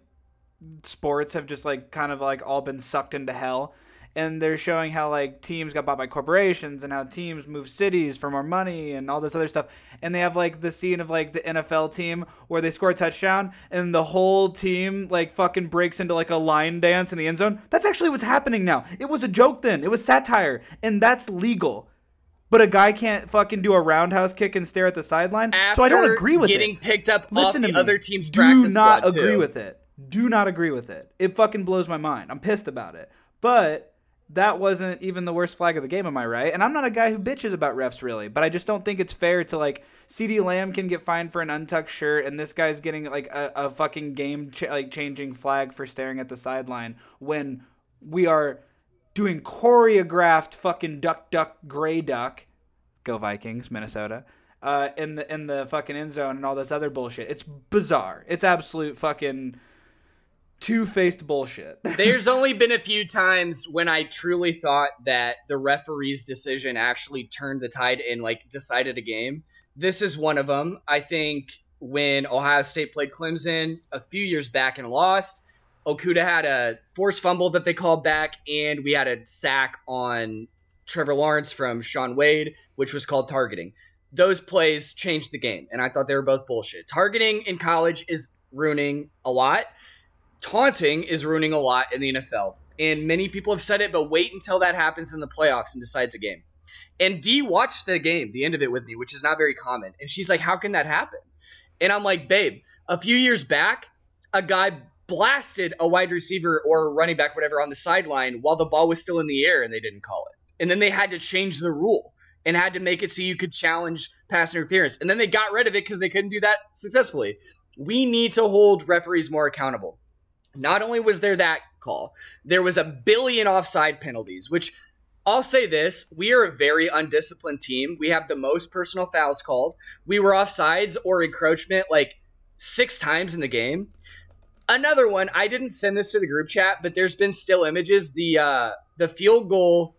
sports have just like kind of like all been sucked into hell. And they're showing how like teams got bought by corporations and how teams move cities for more money and all this other stuff. And they have like the scene of like the NFL team where they score a touchdown and the whole team like fucking breaks into like a line dance in the end zone. That's actually what's happening now. It was a joke then. It was satire and that's legal. But a guy can't fucking do a roundhouse kick and stare at the sideline. so I don't After agree with getting it. picked up Listen off the other team's Do practice Do not agree too. with it. Do not agree with it. It fucking blows my mind. I'm pissed about it. But that wasn't even the worst flag of the game, am I right? And I'm not a guy who bitches about refs really, but I just don't think it's fair to like CeeDee Lamb can get fined for an untucked shirt, and this guy's getting like a, a fucking game ch- like changing flag for staring at the sideline when we are doing choreographed fucking duck duck gray duck go Vikings, Minnesota. Uh, in the in the fucking end zone and all this other bullshit. It's bizarre. It's absolute fucking two faced bullshit. There's only been a few times when I truly thought that the referee's decision actually turned the tide and like decided a game. This is one of them. I think when Ohio State played Clemson a few years back and lost, Okudah had a forced fumble that they called back, and we had a sack on Trevor Lawrence from Shaun Wade, which was called targeting. Those plays changed the game, and I thought they were both bullshit. Targeting in college is ruining a lot taunting is ruining a lot in the NFL. And many people have said it, but wait until that happens in the playoffs and decides a game. And Dee watched the game, the end of it with me, which is not very common. And she's like, How can that happen? And I'm like, Babe, a few years back, a guy blasted a wide receiver or running back, whatever, on the sideline while the ball was still in the air and they didn't call it. And then they had to change the rule and had to make it so you could challenge pass interference. And then they got rid of it because they couldn't do that successfully. We need to hold referees more accountable. Not only was there that call, there was a billion offside penalties, which I'll say this we are a very undisciplined team. We have the most personal fouls called. We were offsides or encroachment like six times in the game. Another one, I didn't send this to the group chat, but there's been still images. The uh the field goal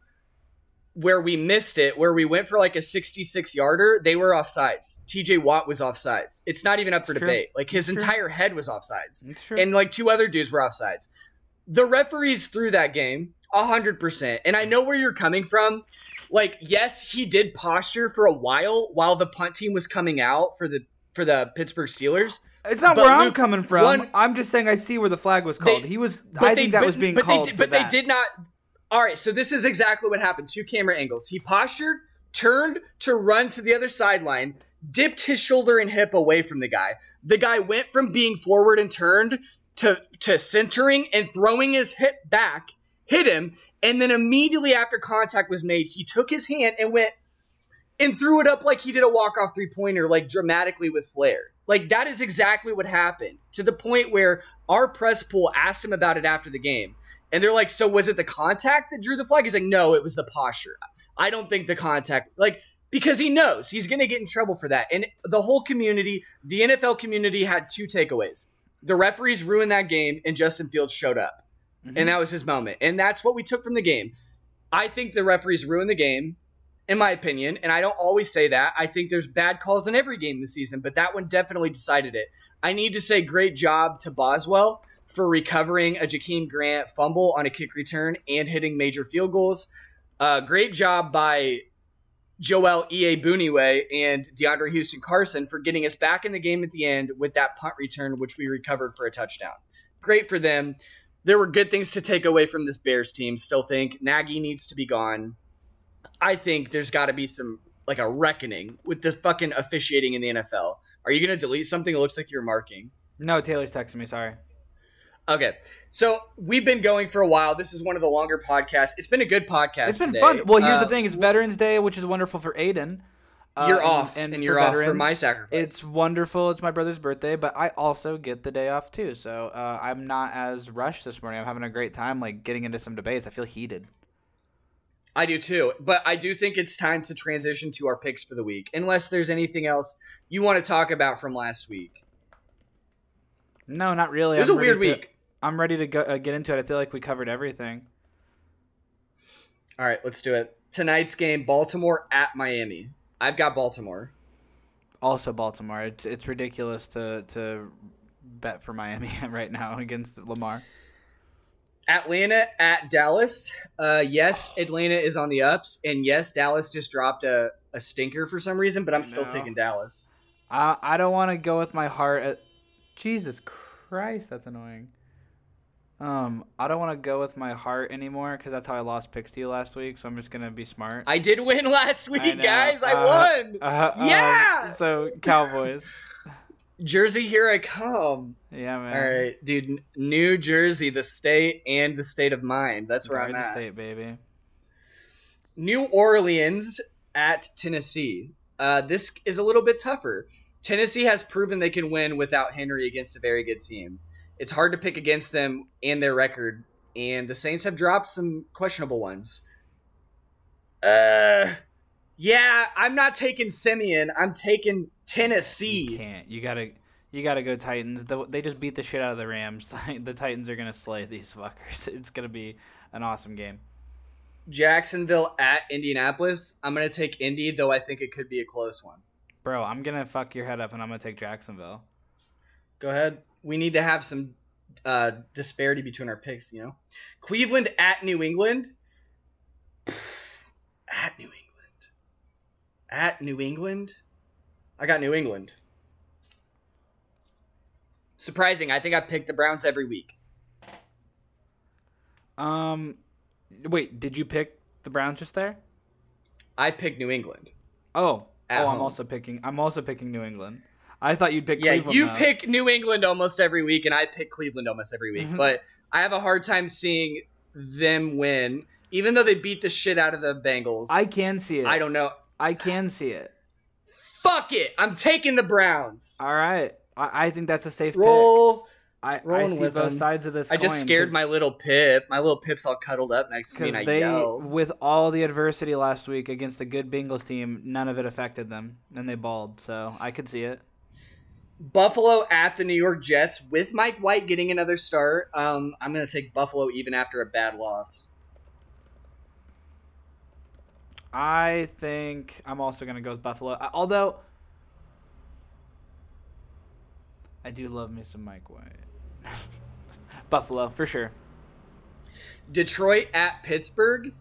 where we missed it, where we went for like a 66 yarder, they were offsides. TJ Watt was offsides. It's not even up for It's true. debate. Like his It's true. entire head was offsides true. and like two other dudes were offsides. The referees threw that game hundred percent, and I know where you're coming from. Like, yes, he did posture for a while while the punt team was coming out for the for the Pittsburgh Steelers. it's not but where I'm coming from. one- I'm just saying I see where the flag was called. he was. I they- think that but- was being but called. They, did- but they did not. All right, so this is exactly what happened. Two camera angles. He postured, turned to run to the other sideline, dipped his shoulder and hip away from the guy. The guy went from being forward and turned to to centering and throwing his hip back, hit him, and then immediately after contact was made, he took his hand and went and threw it up like he did a walk off three pointer, like dramatically with flair. Like that is exactly what happened to the point where our press pool asked him about it after the game. And they're like, So was it the contact that drew the flag? He's like, No, it was the posture. I don't think the contact, like, because he knows he's going to get in trouble for that. And the whole community, the NFL community had two takeaways. The referees ruined that game, and Justin Fields showed up. Mm-hmm. And that was his moment. And that's what we took from the game. I think the referees ruined the game, in my opinion. And I don't always say that. I think there's bad calls in every game this season, but that one definitely decided it. I need to say great job to Boswell for recovering a Jakeem Grant fumble on a kick return and hitting major field goals. Uh, great job by Joel Iyiegbuniwe and DeAndre Houston Carson for getting us back in the game at the end with that punt return, which we recovered for a touchdown. Great for them. There were good things to take away from this Bears team. Still think Nagy needs to be gone. I think there's got to be some like a reckoning with the fucking officiating in the NFL. Are you gonna delete something that looks like you're marking? No, Taylor's texting me. Sorry. Okay, so we've been going for a while. This is one of the longer podcasts. It's been a good podcast. It's been today. fun. Well, here's Uh, the thing: it's Veterans Day, which is wonderful for Aiden. Uh, You're and- off, and, for you're off for my sacrifice. It's wonderful. It's my brother's birthday, but I also get the day off too. So uh, I'm not as rushed this morning. I'm having a great time, like getting into some debates. I feel heated. I do too, but I do think it's time to transition to our picks for the week. Unless there's anything else you want to talk about from last week. No, not really. It was I'm a weird to- week. I'm ready to go, uh, get into it. I feel like we covered everything. All right, let's do it. Tonight's game: Baltimore at Miami. I've got Baltimore. Also, Baltimore. It's it's ridiculous to to bet for Miami right now against Lamar. Atlanta at Dallas. Uh, yes, Atlanta is on the ups, and yes, Dallas just dropped a, a stinker for some reason, but I'm still know. taking Dallas. I I don't want to go with my heart. At, Jesus Christ, that's annoying. Um, I don't want to go with my heart anymore because that's how I lost picks to you last week. So I'm just gonna be smart. I did win last week, I guys. I Uh, won. Uh, um, Yeah! so Cowboys. Jersey, here I come. Yeah, man. All right, dude. New Jersey, the state and the state of mind. That's where I'm at. State, baby. New Orleans at Tennessee. Uh, this is a little bit tougher. Tennessee has proven they can win without Henry against a very good team. It's hard to pick against them and their record, and the Saints have dropped some questionable ones. Uh, yeah, I'm not taking Simeon. I'm taking You Tennessee. can't. You gotta. You gotta go Titans. They just beat the shit out of the Rams. the Titans are gonna slay these fuckers. It's gonna be an awesome game. Jacksonville at Indianapolis. I'm gonna take Indy, though I think it could be a close one. Bro, I'm gonna fuck your head up and I'm gonna take Jacksonville. Go ahead. We need to have some uh, disparity between our picks, you know? Cleveland at New England. at New England. At New England. I got New England. Surprising. I think I picked the Browns every week. Um, wait, did you pick the Browns just there? I pick New England. Oh, At oh, I'm also picking. I'm also picking New England. I thought you'd pick Yeah, Cleveland. you though. pick New England almost every week, and I pick Cleveland almost every week. but I have a hard time seeing them win, even though they beat the shit out of the Bengals. I can see it. I don't know. I can see it. Fuck it. I'm taking the Browns. All right. I, I think that's a safe Roll. pick. I, I see with both them. sides of this. I just scared my little pip. My little pip's all cuddled up next to me, and I Because they, yelled. with all the adversity last week against a good Bengals team, none of it affected them, and they balled. So I could see it. Buffalo at the New York Jets with Mike White getting another start. Um, I'm gonna take Buffalo even after a bad loss. I think I'm also gonna go with Buffalo. I- Although I do love me some Mike White. Buffalo for sure. Detroit at Pittsburgh.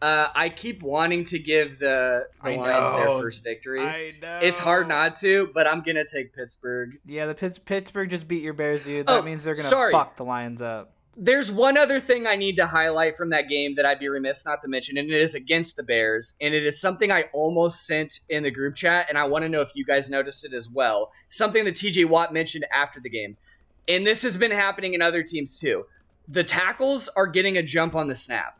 Uh, I keep wanting to give the, the Lions their first victory. know. It's hard not to, but I'm gonna take Pittsburgh. Yeah, the Pitts- Pittsburgh just beat your Bears, dude. That Oh, means they're gonna sorry. fuck the Lions up. There's one other thing I need to highlight from that game that I'd be remiss not to mention, and it is against the Bears, and it is something I almost sent in the group chat, and I want to know if you guys noticed it as well. Something that TJ Watt mentioned after the game, and this has been happening in other teams too. The tackles are getting a jump on the snap.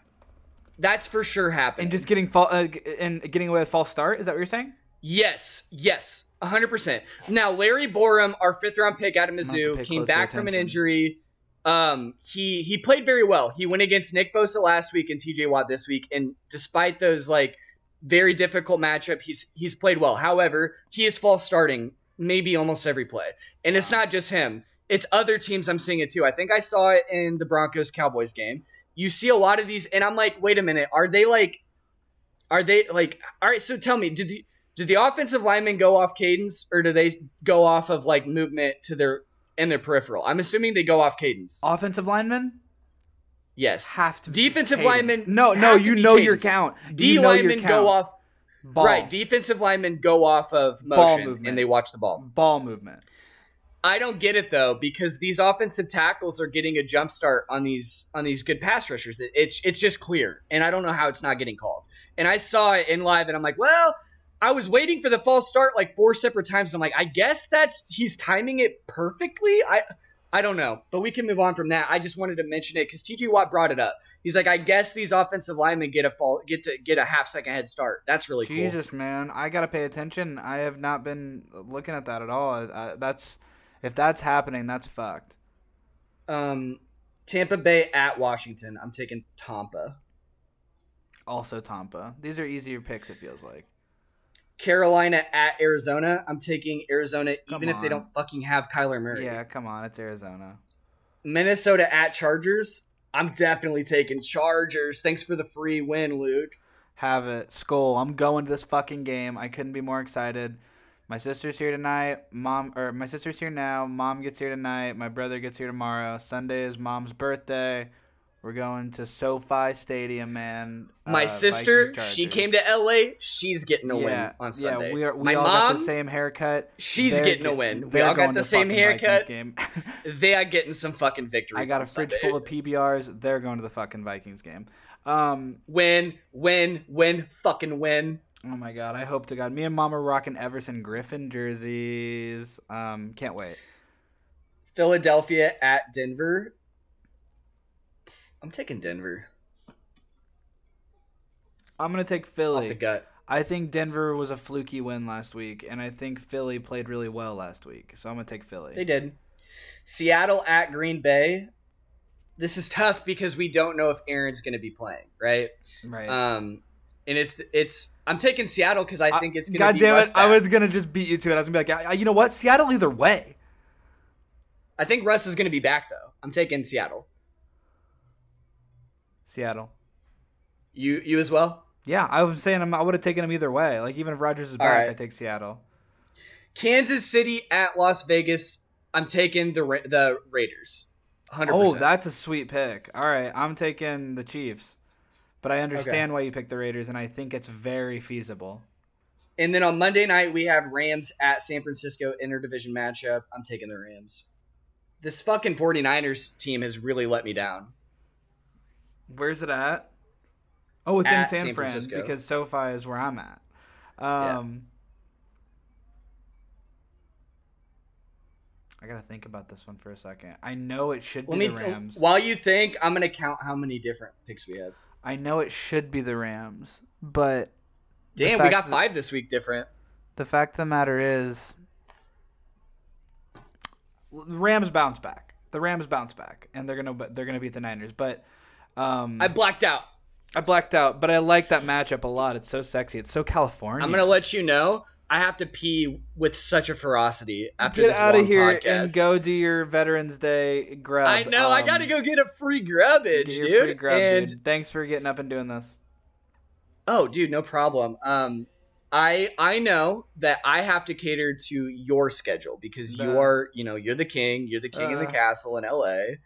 That's for sure happening. And just getting fa- uh, and getting away with a false start. Is that what you're saying? Yes, yes, 100%. Now, Larry Borom, our fifth round pick out of Mizzou, came back from an injury. Um, he he played very well. He went against Nick Bosa last week and TJ Watt this week, and despite those like very difficult matchup, he's he's played well. However, he is false starting maybe almost every play, and it's not just him. It's other teams I'm seeing it too. I think I saw it in the Broncos Cowboys game. You see a lot of these, and I'm like, wait a minute, are they like, are they like, all right? So tell me, did the did the offensive linemen go off cadence, or do they go off of like movement to their and their peripheral? I'm assuming they go off cadence. Offensive linemen Yes. have to be Defensive linemen No, no, you know your count. D linemen go off ball. right. Defensive linemen go off of motion movement. and they watch the ball. ball movement. I don't get it though because these offensive tackles are getting a jump start on these on these good pass rushers. It, it's it's just clear, and I don't know how it's not getting called. And I saw it in live, and I'm like, well, I was waiting for the false start like four separate times. I'm like, I guess that's he's timing it perfectly. I I don't know, but we can move on from that. I just wanted to mention it because TJ Watt brought it up. He's like, I guess these offensive linemen get a fall, get to get a half second head start. That's really cool. Jesus, man, I gotta pay attention. I have not been looking at that at all. I, that's if that's happening, that's fucked. Um, Tampa Bay at Washington. I'm taking Tampa. Also Tampa. These are easier picks. It feels like. Carolina at Arizona. I'm taking Arizona Come even if they don't fucking have Kyler Murray. Yeah, come on, it's Arizona. Minnesota at Chargers. I'm definitely taking Chargers. Thanks for the free win, Luke. Have it. Skull. I'm going to this fucking game. I couldn't be more excited. My sister's here tonight. Mom or my sister's here now. Mom gets here tonight. My brother gets here tomorrow. Sunday is mom's birthday. We're going to SoFi Stadium, man. My Uh, sister, she came to LA. She's getting a yeah, win on Sunday. Yeah, we are. We My all mom, got the same haircut. she's They're getting a win. We all got the same haircut. Game. they are getting some fucking victories. I got a fridge Sunday. full of PBRs. They're going to the fucking Vikings game. Um, win, win, win, fucking win. oh my god, I hope to God. Me and Mom are rocking Everson Griffen jerseys. Um, can't wait. Philadelphia at Denver. I'm taking Denver. I'm gonna take Off Philly. the gut. I think Denver was a fluky win last week, and I think Philly played really well last week. So I'm gonna take Philly. They did. Seattle at Green Bay. This is tough because we don't know if Aaron's going to be playing, right? Right. Um, and it's it's. I'm taking Seattle because I think it's going to God damn it! I was gonna just beat you to it. I was gonna be like, "I- you know what? Seattle either way. I think Russ is going to be back though. I'm taking Seattle. Seattle. You you as well. Yeah, I was saying I'm, I would have taken him either way. Like even if Rodgers is back, right. I take Seattle. Kansas City at Las Vegas. I'm taking the Ra- the Raiders. 100%. Oh, that's a sweet pick. All right, I'm taking the Chiefs, but I understand why you picked the Raiders, and I think it's very feasible. And then on Monday night we have Rams at San Francisco interdivision matchup. I'm taking the Rams. This fucking 49ers team has really let me down. Where's it at? Oh, it's At in San, San Fran Francisco. because SoFi is where I'm at. Um, I gotta think about this one for a second. I know it should Let be me the Rams. while you think, I'm gonna count how many different picks we have. I know it should be the Rams, but Damn, we got five this week different. The fact of the matter is, the Rams bounce back. The Rams bounce back, and they're gonna they're gonna beat the Niners. But um, I blacked out. I blacked out, but I like that matchup a lot. It's so sexy. It's so California. I'm gonna let you know. I have to pee with such a ferocity after get this out of here podcast. and go do your Veterans Day grub. I know. I Um, gotta go get a free grubbage, get dude. free grub, and dude. Thanks for getting up and doing this. oh, dude, no problem. Um, I I know that I have to cater to your schedule because you The- are, you know, you're the king. You're the king in the Uh. castle in L.A.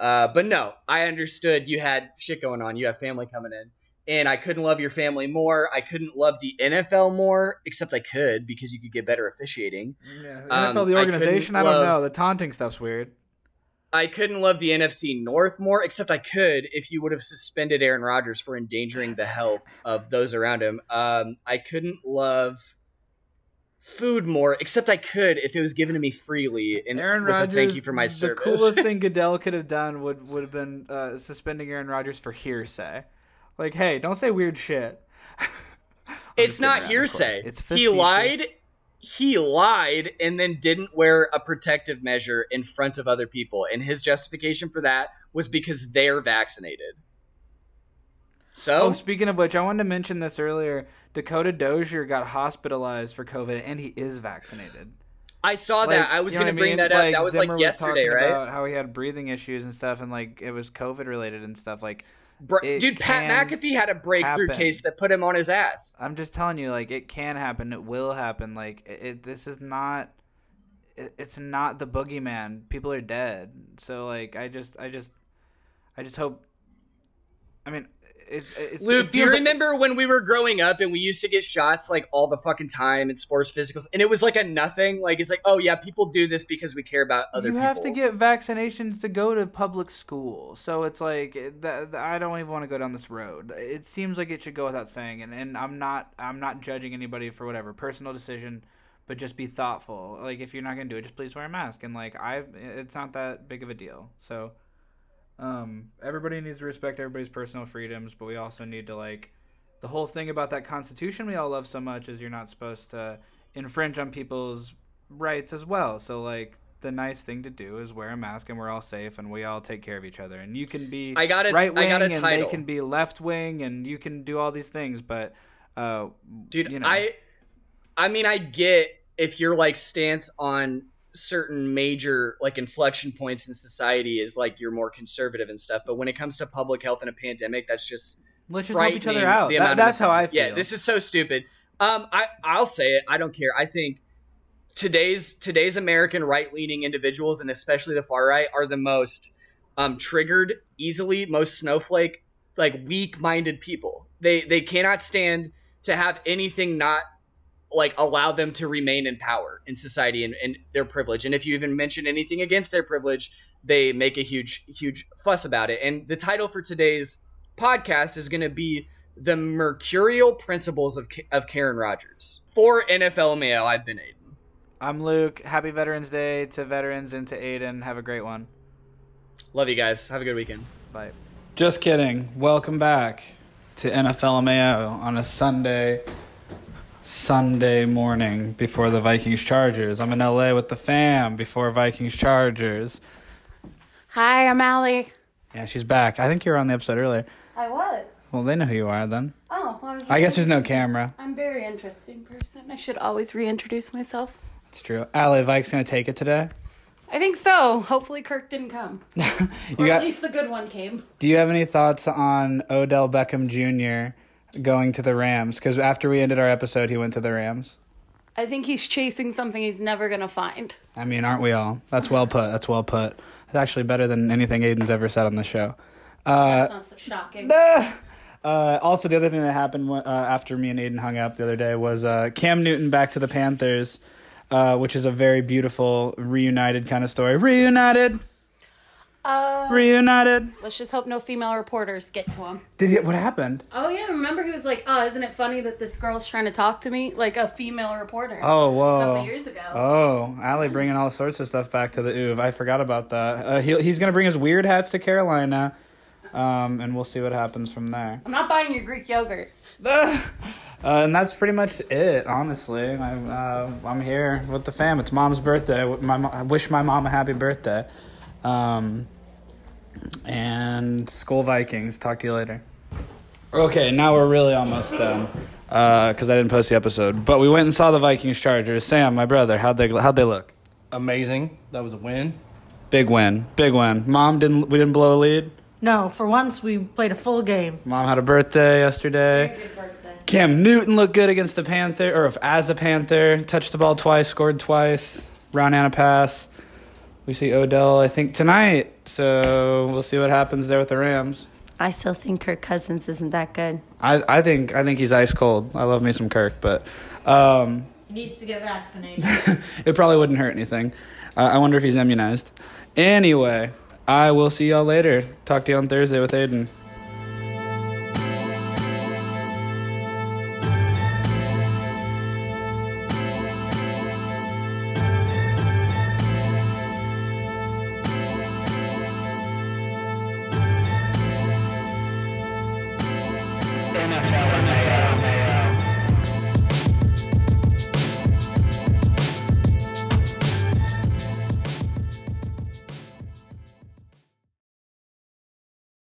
Uh, but no, I understood you had shit going on. You have family coming in. And I couldn't love your family more. I couldn't love the NFL more, except I could because you could get better officiating. Yeah, Um, NFL, the organization. I, couldn't don't love- know. The taunting stuff's weird. I couldn't love the NFC North more, except I could if you would have suspended Aaron Rodgers for endangering the health of those around him. Um, I couldn't love food more, except I could if it was given to me freely and Aaron Rodgers. thank you for my the coolest thing Goodell could have done would would have been uh, suspending Aaron Rodgers for hearsay. Like, hey, don't say weird shit. It's not around, hearsay. It's he lied. He lied and then didn't wear a protective measure in front of other people, and his justification for that was because they're vaccinated. So Oh, speaking of which, I wanted to mention this earlier. Dakota Dozier got hospitalized for COVID, and he is vaccinated. I saw Like, that. I was you know going to bring mean? that up. Like, that was Zimmer like yesterday, talking right? About how he had breathing issues and stuff, and like it was COVID related and stuff. Like, Br- It Dude, Pat McAfee had a breakthrough happen. case that put him on his ass. I'm just telling you, like it can happen. It will happen. Like it. it this is not. It, it's not the boogeyman. People are dead. So like, I just, I just, I just hope. I mean, it, it's, Luke, it do you like- remember when we were growing up and we used to get shots like all the fucking time in sports physicals, and it was like a nothing. Like it's like, oh yeah, people do this because we care about other you people. have to get vaccinations to go to public school, so it's like eh, that. I don't even want to go down this road. It seems like it should go without saying, and, and I'm not I'm not judging anybody for whatever personal decision, but just be thoughtful. Like if you're not gonna do it, just please wear a mask. And like I, eh, it's not that big of a deal. So, um, everybody needs to respect everybody's personal freedoms, but we also need to like the whole thing about that constitution we all love so much is you're not supposed to infringe on people's rights as well. So like the nice thing to do is wear a mask and we're all safe and we all take care of each other. And you can be I got it right I wing and they title. can be left wing and you can do all these things, but uh dude you know. i i mean i get if your like stance on certain major like inflection points in society is like you're more conservative and stuff but when it comes to public health in a pandemic that's just let's just help each other out. the That- amount of that's how I feel. yeah this is so stupid um i i'll say it i don't care i think today's today's american right-leaning individuals and especially the far right are the most um triggered easily most snowflake like weak-minded people they they cannot stand to have anything not like allow them to remain in power in society and, and their privilege and if you even mention anything against their privilege they make a huge huge fuss about it and the title for today's podcast is going to be the mercurial principles of, of karen Rodgers for NFLMAO i've been aiden I'm Luke. Happy Veterans Day to veterans and to Aiden. Have a great one. love you guys have a good weekend Bye. Just kidding. Welcome back to NFLMAO on a Sunday Sunday morning before the Vikings Chargers. I'm in LA with the fam before Vikings Chargers. Hi, I'm Allie. Yeah, she's back. I think you were on the episode earlier. I was. Well, they know who you are then. Oh, well, I guess there's no camera. I'm a very interesting person. I should always reintroduce myself. It's true. Ali, Vike's gonna take it today. I think so. Hopefully, Kirk didn't come. You Or got? at least the good one came. Do you have any thoughts on Odell Beckham Jr. going to the Rams? Because after we ended our episode, he went to the Rams. I think he's chasing something he's never gonna find. I mean, aren't we all? That's well put. That's well put. It's actually better than anything Aiden's ever said on the show. Uh, That's not so shocking. uh, also, the other thing that happened uh, after me and Aiden hung up the other day was uh, Cam Newton back to the Panthers, uh, which is a very beautiful reunited kind of story. Reunited, Uh, reunited. let's just hope no female reporters get to him. Did he, what happened? Oh yeah, remember he was like, "Oh, isn't it funny that this girl's trying to talk to me like a female reporter?" Oh, whoa, a couple years ago. Oh, Ali bringing all sorts of stuff back to the Uv. I forgot about that. Uh, he, he's going to bring his weird hats to Carolina, um, and we'll see what happens from there. I'm not buying your Greek yogurt. Uh, and that's pretty much it, honestly. I'm, uh, I'm here with the fam. It's mom's birthday. My, mo- I wish my mom a happy birthday. Um, and Skol Vikings. Talk to you later. Okay, now we're really almost done uh, because I didn't post the episode. But we went and saw the Vikings Chargers. Sam, my brother, how'd they how'd they look? Amazing. That was a win. Big win, big win. Mom didn't we didn't blow a lead. No, for once we played a full game. Mom had a birthday yesterday. Good birthday. Cam Newton looked good against the Panther, or if as a Panther, touched the ball twice, scored twice, round and a pass. We see Odell, I think, tonight. So we'll see what happens there with the Rams. I still think Kirk Cousins isn't that good. I, I think I think he's ice cold. I love me some Kirk, but um, He needs to get vaccinated. it probably wouldn't hurt anything. Uh, I wonder if he's immunized. Anyway, I will see y'all later. Talk to you on Thursday with Aiden.